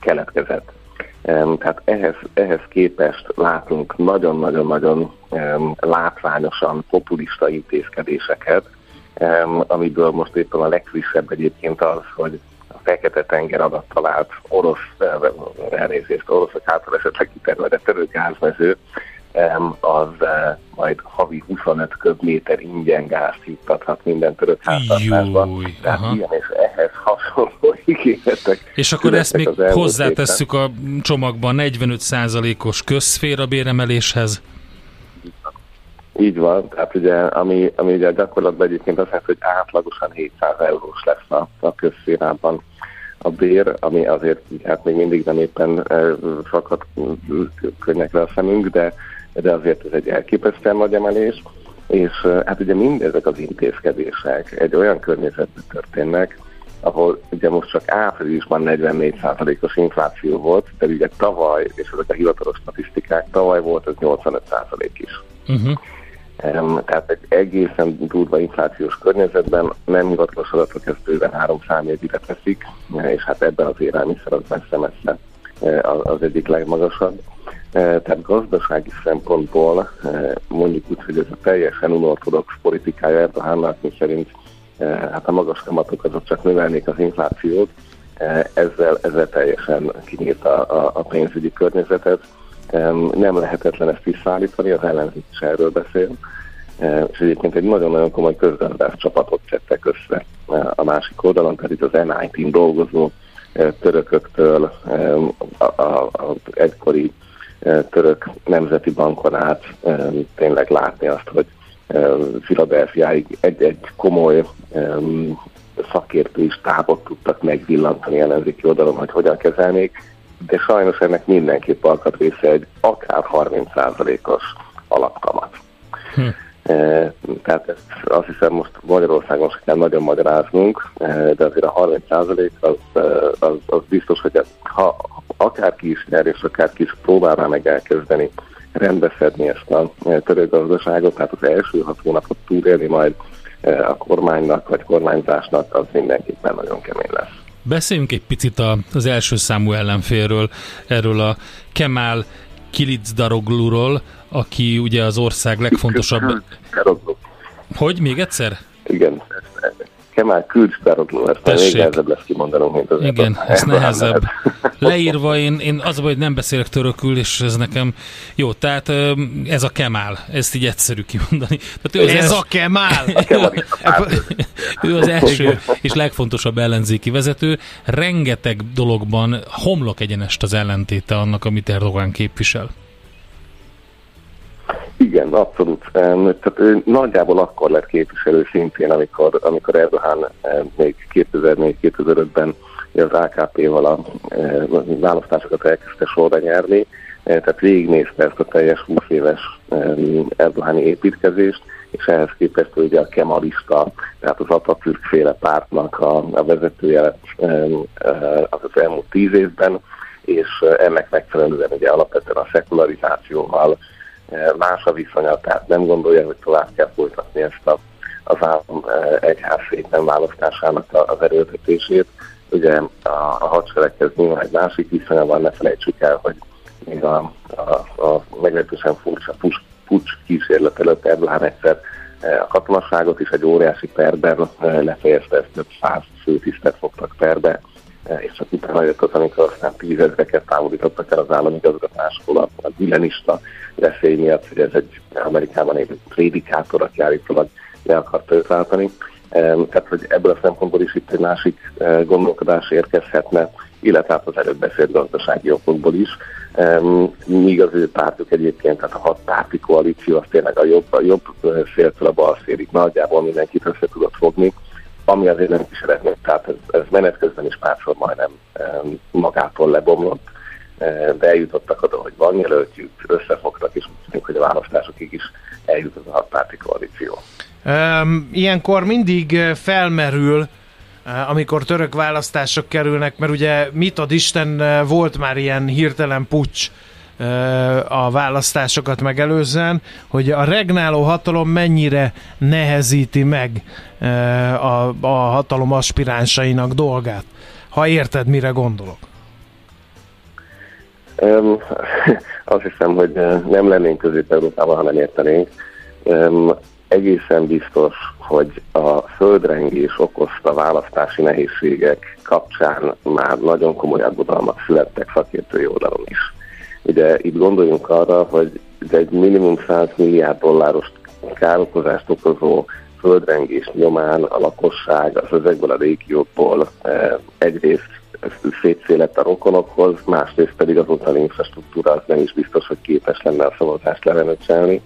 keletkezett. Tehát ehhez, ehhez képest látunk nagyon-nagyon-nagyon látványosan populista intézkedéseket, amiből most éppen a legfrissebb egyébként az, hogy a Fekete-tenger alatt talált orosz, elnézést, oroszok által esetleg kitermelett törőgázmező, az majd havi 25 köbméter ingyen gázt juttathat minden török háztartásban. Tehát ilyen és ehhez hasonló ígéretek. És akkor ezt még hozzátesszük a csomagban 45%-os közszféra béremeléshez. Így van, tehát ugye, ami, ami ugye gyakorlatban egyébként azt jelenti, hogy átlagosan 700 eurós lesz a, a közszférában a bér, ami azért hát még mindig nem éppen e, sokat könnyekre a szemünk, de, de azért ez egy elképesztően nagy emelés, és e, hát ugye mindezek az intézkedések egy olyan környezetben történnek, ahol ugye most csak áprilisban 44%-os infláció volt, de ugye tavaly, és ezek a hivatalos statisztikák, tavaly volt ez 85% is. Uh-huh. Tehát egy egészen durva inflációs környezetben nem hivatalos adatok ezt bőven három számjegyre teszik, és hát ebben az élelmiszer az messze-messze e, az egyik legmagasabb. E, tehát gazdasági szempontból e, mondjuk úgy, hogy ez a teljesen unortodox politikája Erdogannak, mi szerint hát a magas kamatok azok csak növelnék az inflációt, ezzel, ezzel teljesen kinyírta a, a pénzügyi környezetet, nem lehetetlen ezt visszaállítani, az ellenzék is erről beszél, és egyébként egy nagyon-nagyon komoly közgazdász csapatot szedtek össze a másik oldalon, tehát itt az NIT-n dolgozó törököktől az egykori török nemzeti bankon át tényleg látni azt, hogy Filadelfiáig egy-egy komoly szakértői stábot tudtak megvillantani ellenzéki oldalon, hogy hogyan kezelnék, de sajnos ennek mindenképp alkatrésze egy akár 30%-os alapkamat. Hm. E, tehát ezt azt hiszem most Magyarországon se kell nagyon magyaráznunk, e, de azért a 30% az, e, az, az biztos, hogy ha akárki is nyer, és akárki is próbál rá meg elkezdeni rendbeszedni ezt a török gazdaságot, tehát az első hat hónapot túlélni majd a kormánynak vagy kormányzásnak, az mindenképpen nagyon kemény lesz. Beszéljünk egy picit az első számú ellenfélről, erről a Kemal Kilicdarogluról, aki ugye az ország legfontosabb... Hogy? Még egyszer? Igen. Kemal Kılıçdaroğlu, ezt még nehezebb lesz kimondanom, mint az Igen, ez nehezebb. Leírva, én, én az hogy nem beszélek törökül, és ez nekem jó, tehát ez a Kemal, ezt így egyszerű kimondani. Tehát ő ez az a Kemal! ő az első és legfontosabb ellenzéki vezető, rengeteg dologban homlok egyenest az ellentéte annak, amit Erdogan képvisel. Igen, abszolút. Tehát nagyjából akkor lett képviselő szintén, amikor, amikor Erdogan még 2004-2005-ben az AKP-val a választásokat elkezdte sorra nyerni, tehát végignézte ezt a teljes 20 éves Erdogani építkezést, és ehhez képest ugye a kemalista, tehát az Atatürk féle pártnak a, a vezetője az, az elmúlt tíz évben, és ennek megfelelően ugye alapvetően a szekularizációval más a viszonya, tehát nem gondolja, hogy tovább kell folytatni ezt a, az állam egyház szépen választásának az erőltetését. Ugye a, a hadsereghez nyilván egy másik viszonya van, ne felejtsük el, hogy még a, a, a meglehetősen furcsa pucs, pucs kísérlet előtt Erdogan egyszer a katonaságot is egy óriási perben lefejezte, ezt több száz főtisztet fogtak perbe, és csak utána jött az, amikor aztán tízezreket távolítottak el az állami igazgatásból a, a villenista veszély miatt, hogy ez egy Amerikában egy prédikátor, aki állítólag le akart őt váltani. Tehát, hogy ebből a szempontból is itt egy másik gondolkodás érkezhetne, illetve hát az előbb beszélt gazdasági okokból is. Míg az ő pártuk egyébként, tehát a hat párti koalíció az tényleg a jobb, a jobb széltől a bal szélig nagyjából mindenkit össze tudott fogni, ami azért nem kísérletnek, tehát ez, ez menet közben is párszor majdnem magától lebomlott, de eljutottak oda, hogy van jelöltjük, összefogtak, és úgy tűnik, hogy a választásokig is eljut az a hatpárti koalíció. Ilyenkor mindig felmerül, amikor török választások kerülnek, mert ugye mit ad Isten, volt már ilyen hirtelen pucs a választásokat megelőzően, hogy a regnáló hatalom mennyire nehezíti meg a, a hatalom aspiránsainak dolgát. Ha érted, mire gondolok. Um, azt hiszem, hogy nem lennénk Közép-Európában, ha nem értenénk. Um, egészen biztos, hogy a földrengés okozta választási nehézségek kapcsán már nagyon komoly aggodalmak születtek szakértői oldalon is. Ugye itt gondoljunk arra, hogy egy minimum 100 milliárd dolláros károkozást okozó földrengés nyomán a lakosság az ezekből a régiókból eh, egyrészt szétszélett a rokonokhoz, másrészt pedig az ottani infrastruktúra az nem is biztos, hogy képes lenne a szavazást lerenöcselni.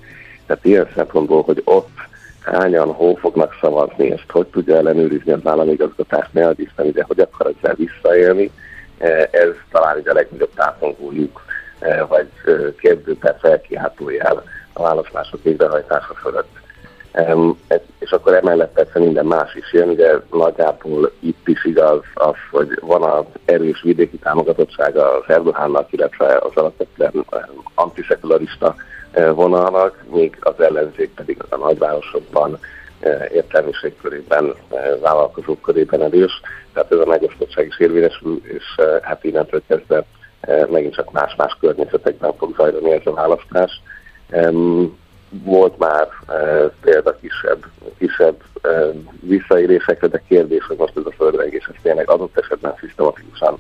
Tehát ilyen szempontból, hogy ott hányan hol fognak szavazni, ezt hogy tudja ellenőrizni az állami igazgatást, ne Isten ide, hogy akar ezzel visszaélni, eh, ez talán ide a legnagyobb tápongójuk, eh, vagy eh, kérdőper felkiáltójel a választások végrehajtása fölött. És akkor emellett persze minden más is jön, de nagyjából itt is igaz az, hogy van az erős vidéki támogatottsága az Erdohánnak, illetve az alapvetően antiszekularista vonalnak, még az ellenzék pedig a nagyvárosokban értelmiség körében, vállalkozók körében erős. Tehát ez a megosztottság is érvényesül, és hát innentől kezdve megint csak más-más környezetekben fog zajlani ez a választás volt már e, példa kisebb, kisebb e, visszaélésekre, de kérdés, hogy most ez a földrengés ez tényleg adott esetben szisztematikusan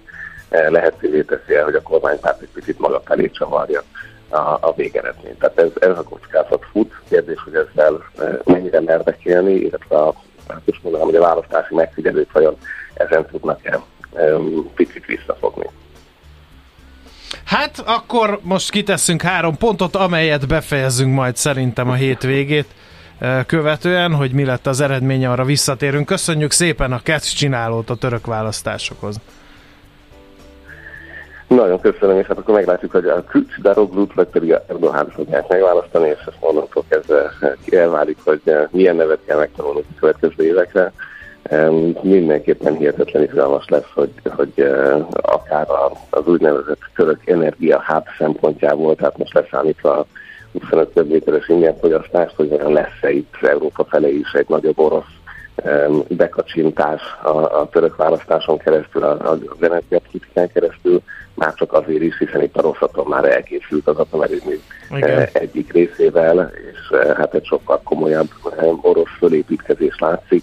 lehetővé teszi el, hogy a kormánypárt egy picit maga felé csavarja a, a végeredményt. Tehát ez, ez a kockázat fut. Kérdés, hogy ezzel mennyire mernek élni, illetve a, hát is mondanám, hogy a választási megfigyelők vajon ezen tudnak-e e, picit visszafogni. Hát akkor most kiteszünk három pontot, amelyet befejezünk majd szerintem a hétvégét követően, hogy mi lett az eredménye, arra visszatérünk. Köszönjük szépen a catch csinálót a török választásokhoz. Nagyon köszönöm, és hát akkor meglátjuk, hogy a Kücs Daroglut, vagy pedig a Erdogan fogják megválasztani, és ezt mondom, kezdve elválik, hogy milyen nevet kell megtanulni a következő évekre mindenképpen hihetetlen izgalmas lesz, hogy, hogy eh, akár az úgynevezett török energia hát szempontjából, tehát most leszámítva a 25 több méteres ingyenfogyasztást, hogy olyan lesz-e itt Európa felé is egy nagyobb orosz bekacsintás a, a török választáson keresztül, az energiapolitikán keresztül, már csak azért is, hiszen itt a rosszaton már elkészült az atomerőmű eh, egyik részével, és eh, hát egy sokkal komolyabb orosz fölépítkezés látszik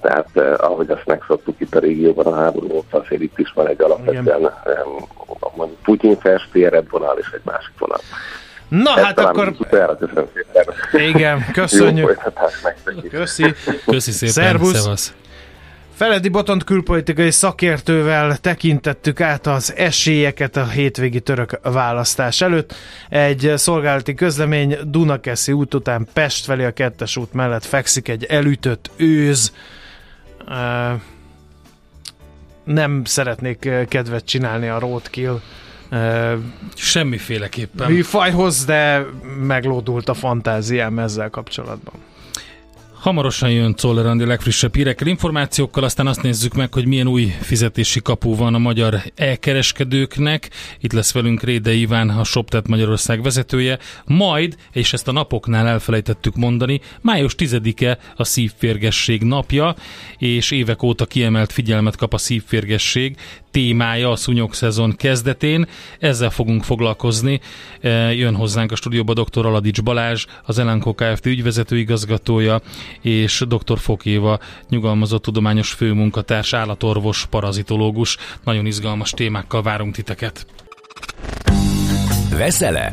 tehát eh, ahogy azt megszoktuk itt a régióban a háború óta, azért itt is van egy alapvetően eh, Putyin festi eredvonal és egy másik vonal. Na Ezt hát akkor... Utána, köszönöm szépen. Igen, köszönjük. Köszi. Köszi szépen, Szervusz. Szevasz. Feledi Botont külpolitikai szakértővel tekintettük át az esélyeket a hétvégi török választás előtt. Egy szolgálati közlemény Dunakeszi út után Pest felé a kettes út mellett fekszik egy elütött őz. Nem szeretnék kedvet csinálni a roadkill Semmiféleképpen. műfajhoz, de meglódult a fantáziám ezzel kapcsolatban. Hamarosan jön Czoller Andi legfrissebb hírekkel, információkkal, aztán azt nézzük meg, hogy milyen új fizetési kapu van a magyar elkereskedőknek. Itt lesz velünk Réde Iván, a ShopTet Magyarország vezetője. Majd, és ezt a napoknál elfelejtettük mondani, május 10-e a szívférgesség napja, és évek óta kiemelt figyelmet kap a szívférgesség témája a szúnyog szezon kezdetén. Ezzel fogunk foglalkozni. E, jön hozzánk a stúdióba dr. Aladics Balázs, az Elanco Kft. ügyvezető igazgatója, és dr. Fokéva, nyugalmazott tudományos főmunkatárs, állatorvos, parazitológus. Nagyon izgalmas témákkal várunk titeket. Veszel-e?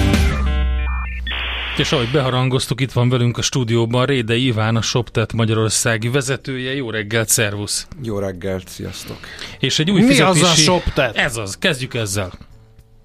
És ahogy beharangoztuk, itt van velünk a stúdióban Réde Iván, a ShopTet Magyarországi vezetője. Jó reggelt, szervusz! Jó reggelt, sziasztok! És egy új Mi fizetési... az a ShopTet? Ez az, kezdjük ezzel.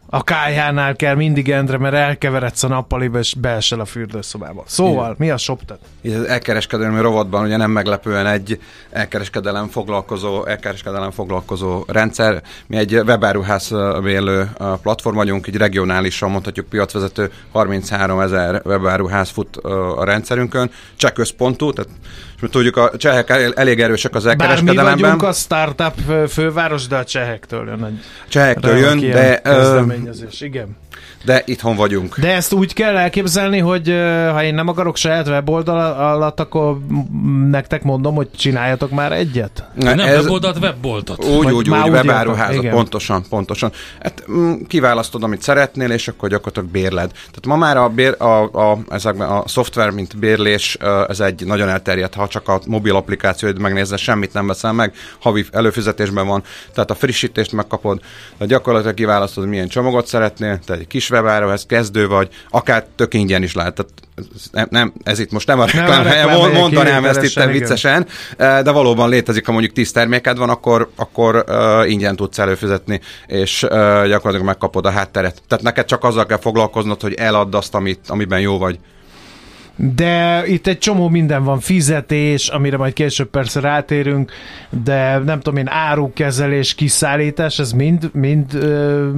A kájhánál kell mindig endre, mert elkeveredsz a nappaliba, és beesel a fürdőszobába. Szóval, Igen. mi a ShopTet? Így az elkereskedelmi rovatban ugye nem meglepően egy elkereskedelem foglalkozó, elkereskedelem foglalkozó rendszer. Mi egy webáruház vélő platform vagyunk, így regionálisan mondhatjuk piacvezető 33 ezer webáruház fut a rendszerünkön. Cseh központú, tehát és mi tudjuk, a csehek el- elég erősek az Bár mi elkereskedelemben. vagyunk a startup fő- főváros, de a csehektől jön egy Csehektől jön, de, kezdeményezés. Igen. de itthon vagyunk. De ezt úgy kell elképzelni, hogy ha én nem akarok saját weboldal alatt, akkor nektek mondom, hogy csináljatok már egyet? Nem Ez- weboldalt, webboltot. Úgy, Vagy úgy, úgy, webáruházat, igen. pontosan, pontosan. Hát mm, kiválasztod, amit szeretnél, és akkor gyakorlatilag bérled. Tehát ma már a, bér, a, a, ezekben a szoftver, mint bérlés, ez egy nagyon elterjedt, ha csak a mobil applikációid megnézed, semmit nem veszel meg, havi előfizetésben van, tehát a frissítést megkapod, de gyakorlatilag kiválasztod, milyen csomagot szeretnél, tehát egy kis webáruház, kezdő vagy, akár tök ingyen is lehet. Tehát nem, nem, ez itt most nem a Nem a reklám helye, reklám mond- helye, mondanám ezt itt igen. viccesen, eh, de valóban létezik, ha mondjuk 10 terméked van, akkor, akkor uh, ingyen tudsz előfizetni, és uh, gyakorlatilag megkapod a hátteret. Tehát neked csak azzal kell foglalkoznod, hogy eladd azt, amit, amiben jó vagy. De itt egy csomó minden van, fizetés, amire majd később persze rátérünk, de nem tudom én, árukezelés, kiszállítás, ez mind, mind ö,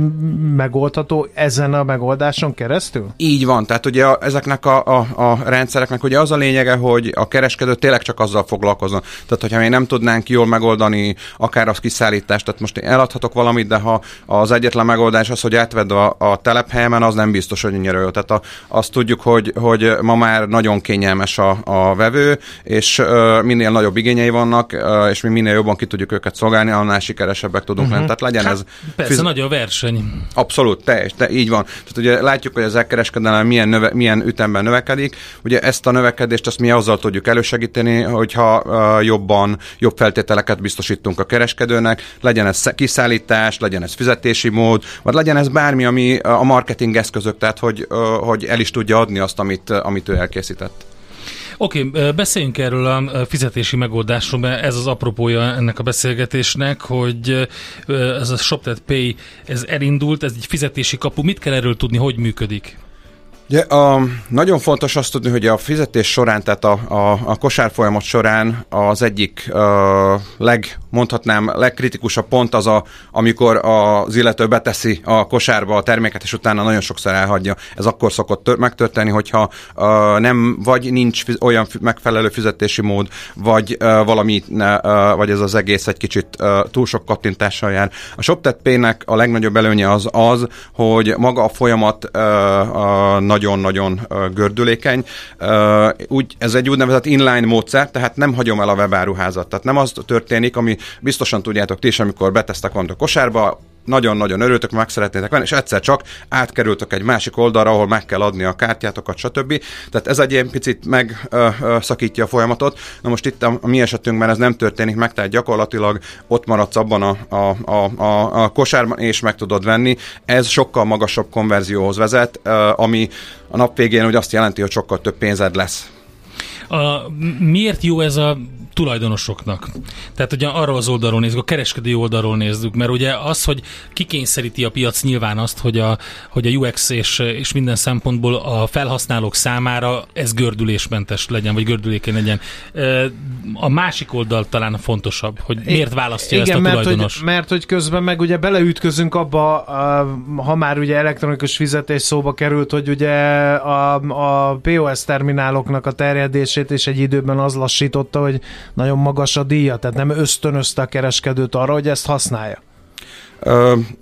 megoldható ezen a megoldáson keresztül? Így van, tehát ugye a, ezeknek a, a, a rendszereknek ugye az a lényege, hogy a kereskedő tényleg csak azzal foglalkozon. Tehát, hogyha mi nem tudnánk jól megoldani akár az kiszállítást, tehát most én eladhatok valamit, de ha az egyetlen megoldás az, hogy átvedd a, a telephelyemen, az nem biztos, hogy annyira. Tehát a, azt tudjuk, hogy, hogy ma már nagyon kényelmes a, a vevő, és minél nagyobb igényei vannak, és mi minél jobban ki tudjuk őket szolgálni, annál sikeresebbek tudunk lenni. Tehát legyen ez Persze, fiz- nagy a verseny. Abszolút, teljes, te, így van. Tehát ugye látjuk, hogy az elkereskedelem milyen, növe, milyen ütemben növekedik. Ugye ezt a növekedést azt mi azzal tudjuk elősegíteni, hogyha uh, jobban, jobb feltételeket biztosítunk a kereskedőnek, legyen ez kiszállítás, legyen ez fizetési mód, vagy legyen ez bármi, ami a marketing eszközök, tehát hogy, uh, hogy el is tudja adni azt, amit, amit ő elkészített. Oké, okay, beszéljünk erről a fizetési megoldásról, mert ez az apropója ennek a beszélgetésnek, hogy ez a ShopTet Pay, ez elindult, ez egy fizetési kapu. Mit kell erről tudni, hogy működik? Ugye, a, nagyon fontos azt tudni, hogy a fizetés során, tehát a, a, a kosár folyamat során az egyik a, leg, mondhatnám, legkritikusabb pont az, a, amikor az illető beteszi a kosárba a terméket, és utána nagyon sokszor elhagyja. Ez akkor szokott tör, megtörténni, hogyha a, nem, vagy nincs fiz, olyan fi, megfelelő fizetési mód, vagy a, valami, a, vagy ez az egész egy kicsit a, túl sok kattintással jár. A ShopTet Pay-nek a legnagyobb előnye az az, hogy maga a folyamat a, a, nagyon-nagyon ö, gördülékeny. Ö, Úgy, ez egy úgynevezett inline módszer, tehát nem hagyom el a webáruházat. Tehát nem az történik, ami biztosan tudjátok ti is, amikor betesztek a kosárba, nagyon-nagyon örültök, meg szeretnétek venni, és egyszer csak átkerültök egy másik oldalra, ahol meg kell adni a kártyátokat, stb. Tehát ez egy ilyen picit megszakítja a folyamatot. Na most itt a, a mi esetünkben ez nem történik meg, tehát gyakorlatilag ott maradsz abban a, a, a, a, a kosárban, és meg tudod venni. Ez sokkal magasabb konverzióhoz vezet, ami a nap végén hogy azt jelenti, hogy sokkal több pénzed lesz. A, miért jó ez a tulajdonosoknak. Tehát ugye arról az oldalról nézzük, a kereskedő oldalról nézzük, mert ugye az, hogy kikényszeríti a piac nyilván azt, hogy a, hogy a UX és, és minden szempontból a felhasználók számára ez gördülésmentes legyen, vagy gördülékeny legyen. A másik oldal talán fontosabb, hogy miért választja Igen, ezt a mert tulajdonos. Hogy, mert hogy közben meg ugye beleütközünk abba, ha már ugye elektronikus fizetés szóba került, hogy ugye a, a POS termináloknak a terjedését és egy időben az lassította, hogy nagyon magas a díja, tehát nem ösztönözte a kereskedőt arra, hogy ezt használja.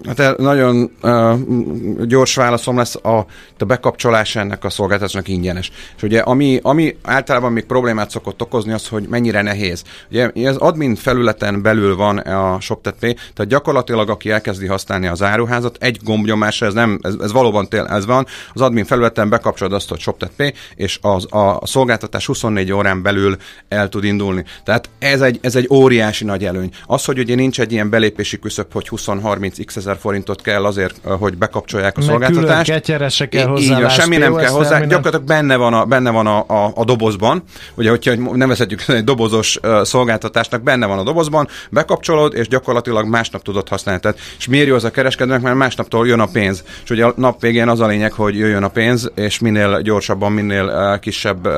Hát nagyon uh, gyors válaszom lesz, a, a bekapcsolás ennek a szolgáltatásnak ingyenes. És ugye ami, ami általában még problémát szokott okozni, az, hogy mennyire nehéz. Ugye ez admin felületen belül van a ShopTetPay, tehát gyakorlatilag aki elkezdi használni az áruházat, egy gombnyomásra, ez, nem, ez, ez valóban tél, ez van, az admin felületen bekapcsolod azt, hogy ShopTetPay, és az, a, a szolgáltatás 24 órán belül el tud indulni. Tehát ez egy, ez egy óriási nagy előny. Az, hogy ugye nincs egy ilyen belépési küszöb, hogy 26 30 x ezer forintot kell azért, hogy bekapcsolják a Meg szolgáltatást. Külön kell hozzá. Így semmi nem kell hozzá. Terminal. Gyakorlatilag benne van a, benne van a, a, a dobozban. Ugye, hogyha nevezhetjük egy dobozos uh, szolgáltatásnak, benne van a dobozban, bekapcsolod, és gyakorlatilag másnap tudod használni. Tehát, és miért jó az a kereskedőnek, mert másnaptól jön a pénz. És ugye a nap végén az a lényeg, hogy jöjjön a pénz, és minél gyorsabban, minél uh, kisebb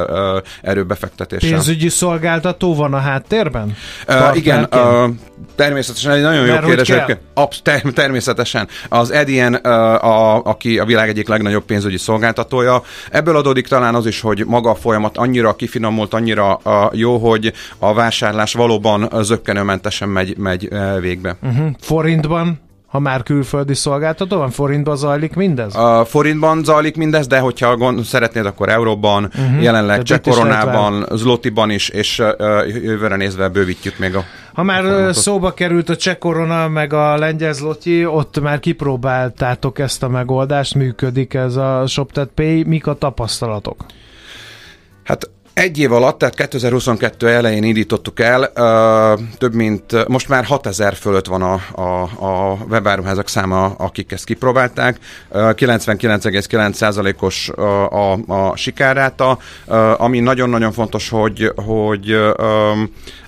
erőbefektetéssel. Pénzügyi szolgáltató van a háttérben? Uh, igen, uh, természetesen egy nagyon jó kérdés. Absz- ter- természetesen. Az Edien, a, aki a világ egyik legnagyobb pénzügyi szolgáltatója, ebből adódik talán az is, hogy maga a folyamat annyira kifinomult, annyira jó, hogy a vásárlás valóban zöggenőmentesen megy, megy végbe. Uh-huh. Forintban? Ha már külföldi szolgáltató van, forintban zajlik mindez? A forintban zajlik mindez, de hogyha gond, szeretnéd, akkor euróban, uh-huh. jelenleg cseh koronában, zlotiban is, és uh, jövőre nézve bővítjük még a Ha már a szóba került a cseh korona, meg a lengyel zlotyi, ott már kipróbáltátok ezt a megoldást, működik ez a ShopTet Pay, mik a tapasztalatok? Hát egy év alatt, tehát 2022 elején indítottuk el, több mint, most már 6000 fölött van a, a, a webáruházak száma, akik ezt kipróbálták. Uh, 99,9%-os a, a, a sikerráta, uh, ami nagyon-nagyon fontos, hogy, hogy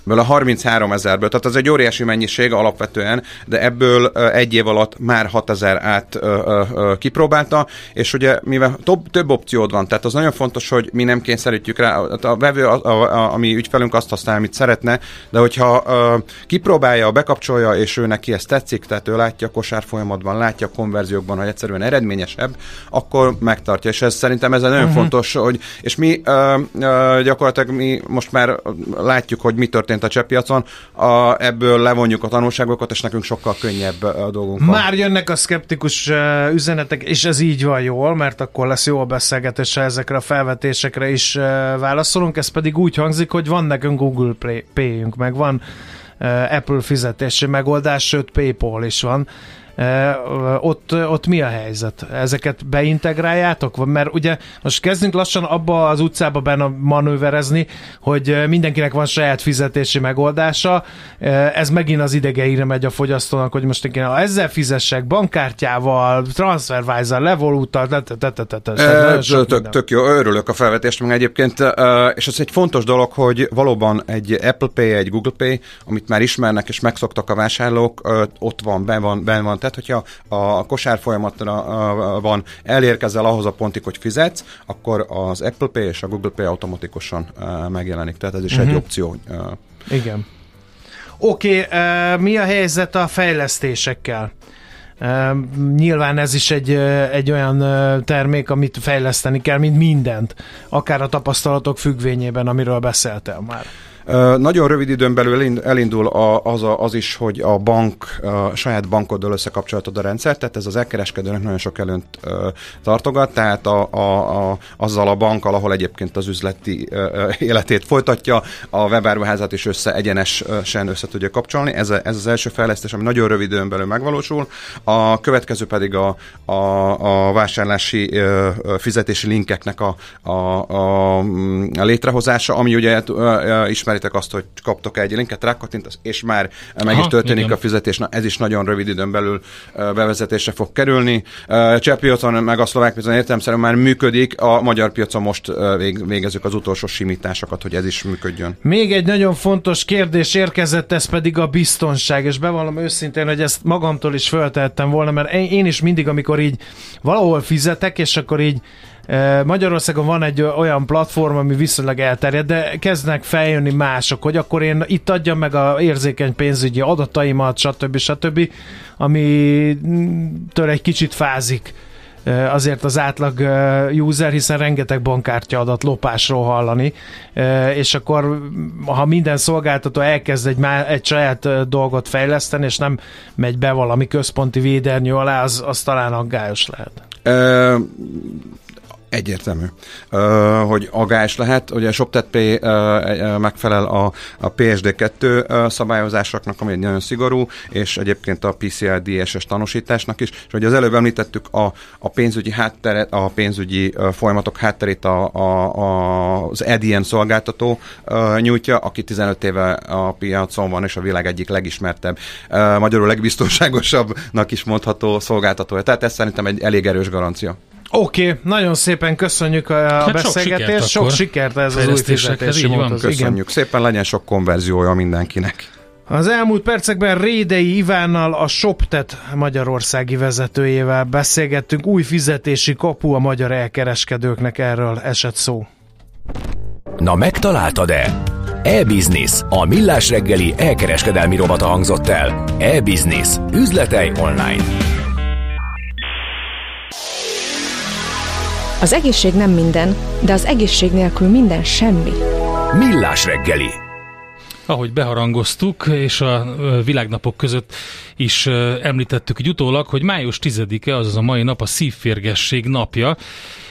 ebből a 33 ezerből, tehát az egy óriási mennyiség alapvetően, de ebből egy év alatt már 6 ezer át ö, ö, ö, kipróbálta, és ugye mivel több, több opciód van, tehát az nagyon fontos, hogy mi nem kényszerítjük rá, a vevő, a, a, a, a mi ügyfelünk azt használ, amit szeretne, de hogyha ö, kipróbálja, bekapcsolja, és ő neki ezt tetszik, tehát ő látja a kosár folyamatban, látja a konverziókban, hogy egyszerűen eredményesebb, akkor megtartja, és ez szerintem ez nagyon uh-huh. fontos, hogy, és mi ö, ö, gyakorlatilag mi most már látjuk, hogy mi történt a csepppiacon, a, ebből levonjuk a tanulságokat, és nekünk sokkal könnyebb a dolgunk. Már jönnek a szkeptikus üzenetek, és ez így van jól, mert akkor lesz jó a beszélgetés, ha ezekre a felvetésekre is válaszolunk. Ez pedig úgy hangzik, hogy van nekünk Google Pay-ünk, meg van Apple fizetési megoldás, sőt PayPal is van. Ott, ott mi a helyzet? Ezeket beintegráljátok? Mert ugye most kezdünk lassan abba az utcába benne manőverezni, hogy mindenkinek van saját fizetési megoldása. Ez megint az idegeire megy a fogyasztónak, hogy most én ezzel fizessek bankkártyával, TransferWise-al, Levolutal, tök jó, örülök a felvetést meg egyébként, és ez egy fontos dolog, hogy valóban egy Apple Pay, egy Google Pay, amit már ismernek és megszoktak a vásárlók, ott van, ben van, ben van tehát, hogyha a kosár folyamatra van, elérkezel ahhoz a pontig, hogy fizetsz, akkor az Apple Pay és a Google Pay automatikusan megjelenik. Tehát ez is uh-huh. egy opció. Igen. Oké, okay, mi a helyzet a fejlesztésekkel? nyilván ez is egy, egy olyan termék, amit fejleszteni kell, mint mindent, akár a tapasztalatok függvényében, amiről beszéltél már. Nagyon rövid időn belül elindul az, a, az is, hogy a bank, a saját bankoddal összekapcsolatod a rendszer, tehát ez az elkereskedőnek nagyon sok előnt tartogat, tehát a, a, a, azzal a bankkal, ahol egyébként az üzleti életét folytatja, a webáruházat is össze egyenesen össze tudja kapcsolni. Ez, a, ez az első fejlesztés, ami nagyon rövid időn belül megvalósul. A következő pedig a, a, a vásárlási fizetési linkeknek a, a, a, a létrehozása, ami ugye ismeritek azt, hogy kaptok egy linket, rákattint, és már meg Aha, is történik igen. a fizetés. Na, ez is nagyon rövid időn belül bevezetésre fog kerülni. Cseh piacon, meg a szlovák piacon értelemszerűen már működik, a magyar piacon most végezzük az utolsó simításokat, hogy ez is működjön. Még egy nagyon fontos kérdés érkezett, ez pedig a biztonság, és bevallom őszintén, hogy ezt magamtól is föltettem volna, mert én is mindig, amikor így valahol fizetek, és akkor így Magyarországon van egy olyan platform, ami viszonylag elterjed, de kezdnek feljönni mások, hogy akkor én itt adjam meg a érzékeny pénzügyi adataimat, stb. stb., amitől egy kicsit fázik azért az átlag user, hiszen rengeteg bankkártya adat lopásról hallani, és akkor ha minden szolgáltató elkezd egy, egy saját dolgot fejleszteni, és nem megy be valami központi védernyő alá, az, az talán aggályos lehet. Egyértelmű, uh, hogy agás lehet. Ugye a ShopTetPay uh, megfelel a, a PSD2 uh, szabályozásoknak, ami egy nagyon szigorú, és egyébként a PCI DSS tanúsításnak is. És hogy az előbb említettük a, a pénzügyi hátteret, a pénzügyi folyamatok hátterét a, a, a, az EDN szolgáltató nyújtja, aki 15 éve a piacon van, és a világ egyik legismertebb, magyarul legbiztonságosabbnak is mondható szolgáltatója. Tehát ez szerintem egy elég erős garancia. Oké, okay, nagyon szépen köszönjük a hát beszélgetést, sok sikert, sok sikert ez az új fizetési mód. Köszönjük Igen. szépen, legyen sok konverziója mindenkinek. Az elmúlt percekben Rédei Ivánnal, a ShopTet magyarországi vezetőjével beszélgettünk. Új fizetési kapu a magyar elkereskedőknek, erről esett szó. Na megtaláltad-e? E-Business, a millás reggeli elkereskedelmi robata hangzott el. E-Business. Üzletei online. Az egészség nem minden, de az egészség nélkül minden semmi. Millás reggeli. Ahogy beharangoztuk, és a világnapok között is említettük egy utólag, hogy május 10-e, azaz a mai nap a szívférgesség napja,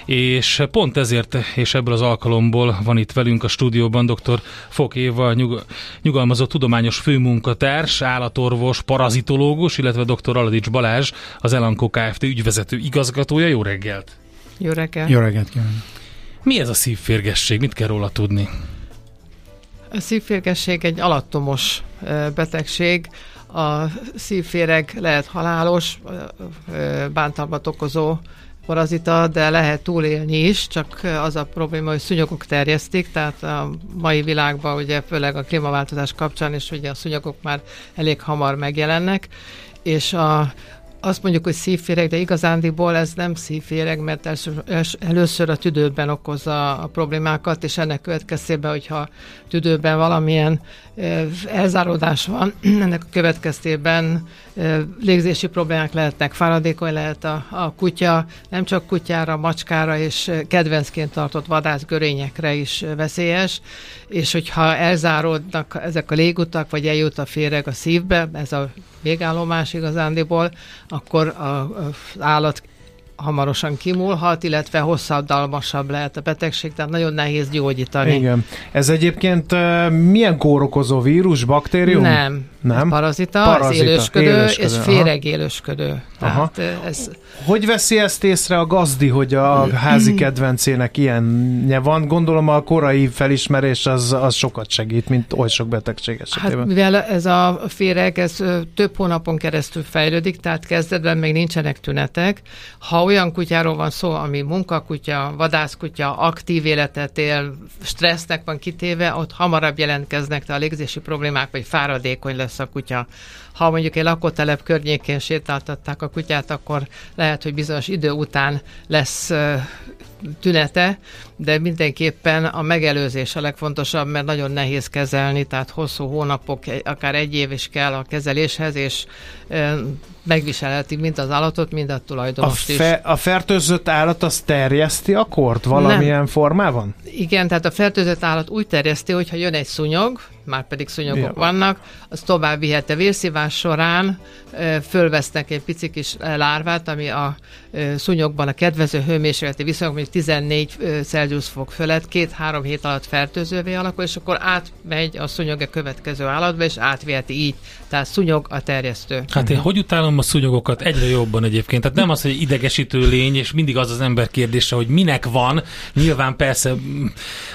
és pont ezért, és ebből az alkalomból van itt velünk a stúdióban dr. Fok Éva, nyug, nyugalmazott tudományos főmunkatárs, állatorvos, parazitológus, illetve dr. Aladics Balázs, az Elanko Kft. ügyvezető igazgatója. Jó reggelt! Jó reggelt! Jó reggelt kívánok! Mi ez a szívférgesség? Mit kell róla tudni? A szívférgesség egy alattomos betegség. A szívféreg lehet halálos, bántalmat okozó parazita, de lehet túlélni is, csak az a probléma, hogy szúnyogok terjesztik, tehát a mai világban ugye főleg a klímaváltozás kapcsán is ugye a szúnyogok már elég hamar megjelennek, és a azt mondjuk, hogy szívféreg, de igazándiból ez nem szívféreg, mert először, a tüdőben okozza a problémákat, és ennek következtében, hogyha tüdőben valamilyen elzáródás van, ennek a következtében légzési problémák lehetnek, fáradékony lehet a, a kutya, nem csak kutyára, macskára és kedvencként tartott vadászgörényekre is veszélyes, és hogyha elzáródnak ezek a légutak, vagy eljut a féreg a szívbe, ez a végállomás igazándiból, akkor az állat hamarosan kimúlhat, illetve hosszabbdalmasabb lehet a betegség, tehát nagyon nehéz gyógyítani. Igen. Ez egyébként milyen kórokozó vírus, baktérium? Nem. Nem? parazita, parazita. Ez élősködő, élősködő, és féregélősködő. Aha. Tehát ez... Hogy veszi ezt észre a gazdi, hogy a házi kedvencének ilyenje van? Gondolom a korai felismerés az, az sokat segít, mint oly sok betegség esetében. Hát, mivel ez a féreg, ez több hónapon keresztül fejlődik, tehát kezdetben még nincsenek tünetek. Ha olyan kutyáról van szó, ami munkakutya, vadászkutya, aktív életet él, stressznek van kitéve, ott hamarabb jelentkeznek a légzési problémák, vagy fáradékony lesz a kutya. ha mondjuk egy lakótelep környékén sétáltatták a kutyát, akkor lehet, hogy bizonyos idő után lesz tünete, de mindenképpen a megelőzés a legfontosabb, mert nagyon nehéz kezelni, tehát hosszú hónapok, akár egy év is kell a kezeléshez, és megviselheti mind az állatot, mind a tulajdonost a fe, is. A fertőzött állat az terjeszti a kort valamilyen Nem. formában? Igen, tehát a fertőzött állat úgy terjeszti, hogyha jön egy szúnyog, már pedig szúnyogok ja. vannak, az tovább vihet a vérszívás során, fölvesznek egy pici kis lárvát, ami a szúnyogban a kedvező hőmérsékleti viszonyok, mondjuk 14 Celsius fok fölött, két-három hét alatt fertőzővé alakul, és akkor átmegy a szúnyog a következő állatba, és átviheti így. Tehát szúnyog a terjesztő. Hát én hogy utálom a szúnyogokat egyre jobban egyébként. Tehát nem az, hogy idegesítő lény, és mindig az az ember kérdése, hogy minek van. Nyilván persze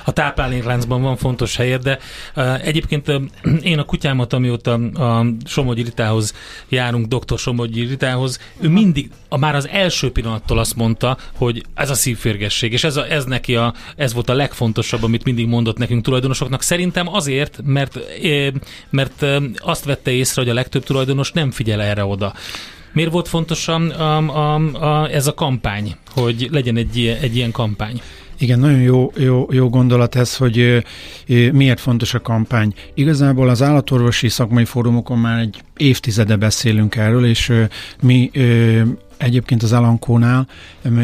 a táplálékláncban van fontos helyed, de uh, egyébként uh, én a kutyámat, amióta a Somogyi Ritához járunk, doktor Somogyi Ritához, ő mindig, a, már az első pillanattól azt mondta, hogy ez a szívférgesség, és ez, a, ez neki a, ez volt a legfontosabb, amit mindig mondott nekünk tulajdonosoknak. Szerintem azért, mert, mert azt vette észre, hogy a legtöbb tulajdonos nem figyel erre oda. Miért volt fontos a, a, a, a, ez a kampány, hogy legyen egy, egy ilyen kampány? Igen, nagyon jó, jó, jó gondolat ez, hogy miért fontos a kampány. Igazából az állatorvosi szakmai fórumokon már egy évtizede beszélünk erről, és mi egyébként az Alankónál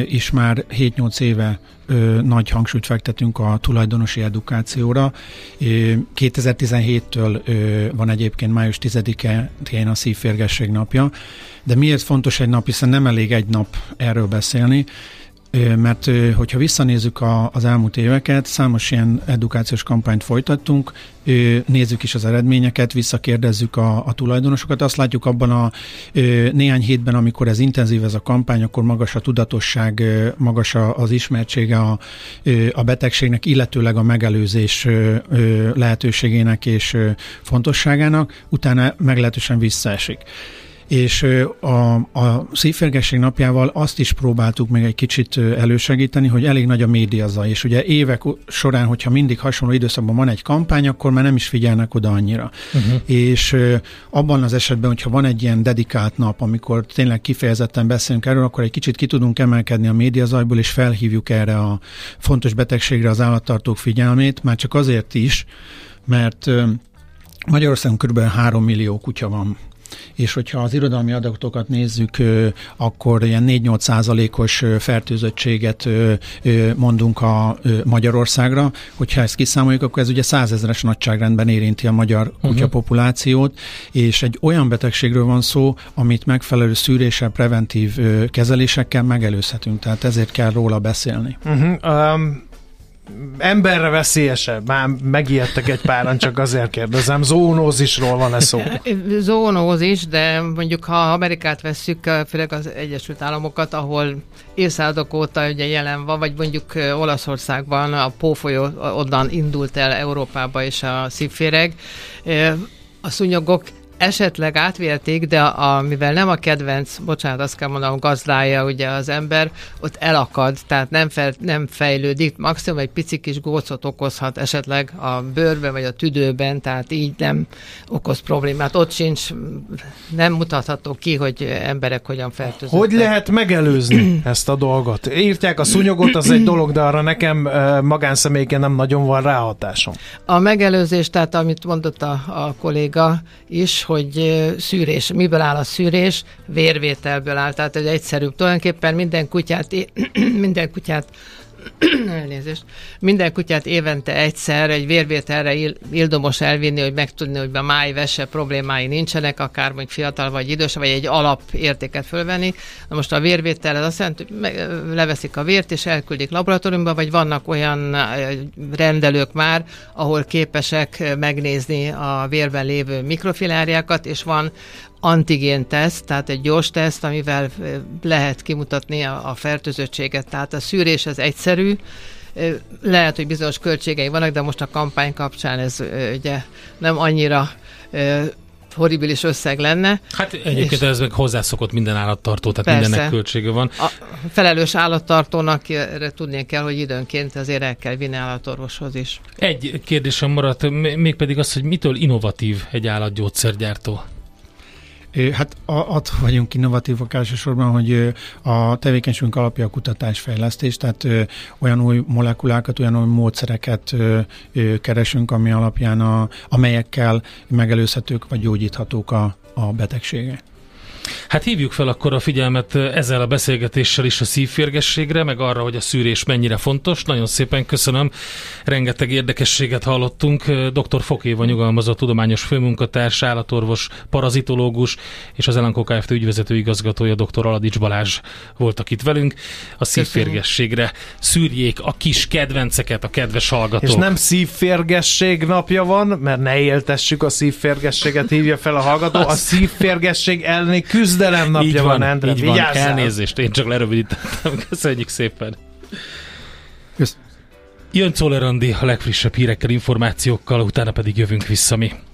is már 7-8 éve ö, nagy hangsúlyt fektetünk a tulajdonosi edukációra. 2017-től ö, van egyébként május 10-én a szívférgesség napja, de miért fontos egy nap, hiszen nem elég egy nap erről beszélni, mert hogyha visszanézzük a, az elmúlt éveket, számos ilyen edukációs kampányt folytattunk, nézzük is az eredményeket, visszakérdezzük a, a tulajdonosokat, azt látjuk abban a néhány hétben, amikor ez intenzív ez a kampány, akkor magas a tudatosság, magas az ismertsége a, a betegségnek, illetőleg a megelőzés lehetőségének és fontosságának, utána meglehetősen visszaesik és a, a szívférgesség napjával azt is próbáltuk még egy kicsit elősegíteni, hogy elég nagy a médiaza, és ugye évek során, hogyha mindig hasonló időszakban van egy kampány, akkor már nem is figyelnek oda annyira. Uh-huh. És abban az esetben, hogyha van egy ilyen dedikált nap, amikor tényleg kifejezetten beszélünk erről, akkor egy kicsit ki tudunk emelkedni a médiazajból, és felhívjuk erre a fontos betegségre az állattartók figyelmét, már csak azért is, mert Magyarországon kb. 3 millió kutya van és hogyha az irodalmi adatokat nézzük, akkor ilyen 4-8 százalékos fertőzöttséget mondunk a Magyarországra. Hogyha ezt kiszámoljuk, akkor ez ugye százezres nagyságrendben érinti a magyar uh-huh. kutyapopulációt, és egy olyan betegségről van szó, amit megfelelő szűréssel, preventív kezelésekkel megelőzhetünk, tehát ezért kell róla beszélni. Uh-huh. Um emberre veszélyesebb? Már megijedtek egy páran, csak azért kérdezem. Zoonózisról van-e szó? Zoonózis, de mondjuk ha Amerikát vesszük, főleg az Egyesült Államokat, ahol évszázadok óta ugye jelen van, vagy mondjuk Olaszországban a pófolyó onnan indult el Európába és a szívféreg, a szúnyogok esetleg átvélték, de a, mivel nem a kedvenc, bocsánat, azt kell mondanom, gazdája ugye az ember, ott elakad, tehát nem, fel, nem fejlődik, maximum egy pici kis gócot okozhat esetleg a bőrben vagy a tüdőben, tehát így nem okoz problémát. Ott sincs, nem mutatható ki, hogy emberek hogyan fertőzöttek. Hogy lehet megelőzni ezt a dolgot? Írtják a szúnyogot, az egy dolog, de arra nekem magánszemélyként nem nagyon van ráhatásom. A megelőzés, tehát amit mondott a, a kolléga is, hogy szűrés. Miből áll a szűrés? Vérvételből áll. Tehát egy egyszerűbb. Tulajdonképpen minden kutyát, minden kutyát elnézést, minden kutyát évente egyszer egy vérvételre ildomos elvinni, hogy megtudni, hogy a máj vese problémái nincsenek, akár mondjuk fiatal vagy idős, vagy egy alapértéket fölvenni. Na most a vérvétel az azt jelenti, hogy leveszik a vért, és elküldik laboratóriumba, vagy vannak olyan rendelők már, ahol képesek megnézni a vérben lévő mikrofiláriákat, és van antigén teszt, tehát egy gyors teszt, amivel lehet kimutatni a, a fertőzöttséget. Tehát a szűrés az egyszerű, lehet, hogy bizonyos költségei vannak, de most a kampány kapcsán ez ugye nem annyira horribilis összeg lenne. Hát egyébként ez meg hozzászokott minden állattartó, tehát Persze. mindennek költsége van. A felelős állattartónak erre tudnia kell, hogy időnként azért el kell vinni állatorvoshoz is. Egy kérdésem maradt, mégpedig az, hogy mitől innovatív egy állatgyógyszergyártó? Hát attól vagyunk innovatívak elsősorban, hogy a tevékenységünk alapja a kutatásfejlesztés, tehát olyan új molekulákat, olyan új módszereket keresünk, ami alapján a, amelyekkel megelőzhetők vagy gyógyíthatók a, a betegségek. Hát hívjuk fel akkor a figyelmet ezzel a beszélgetéssel is a szívférgességre, meg arra, hogy a szűrés mennyire fontos. Nagyon szépen köszönöm. Rengeteg érdekességet hallottunk. Dr. Fokéva nyugalmazott tudományos főmunkatárs, állatorvos, parazitológus és az Elankó Kft. ügyvezető igazgatója dr. Aladics Balázs voltak itt velünk. A szívférgességre szűrjék a kis kedvenceket, a kedves hallgatók. És nem szívférgesség napja van, mert ne éltessük a szívférgességet, hívja fel a hallgató. A szívférgesség elleni küzdelem napja így van, van, Endre. így van. Vigyázzál! Elnézést, én csak lerövidítettem. Köszönjük szépen. Kösz. Jön Czoller Andi a legfrissebb hírekkel, információkkal, utána pedig jövünk vissza mi.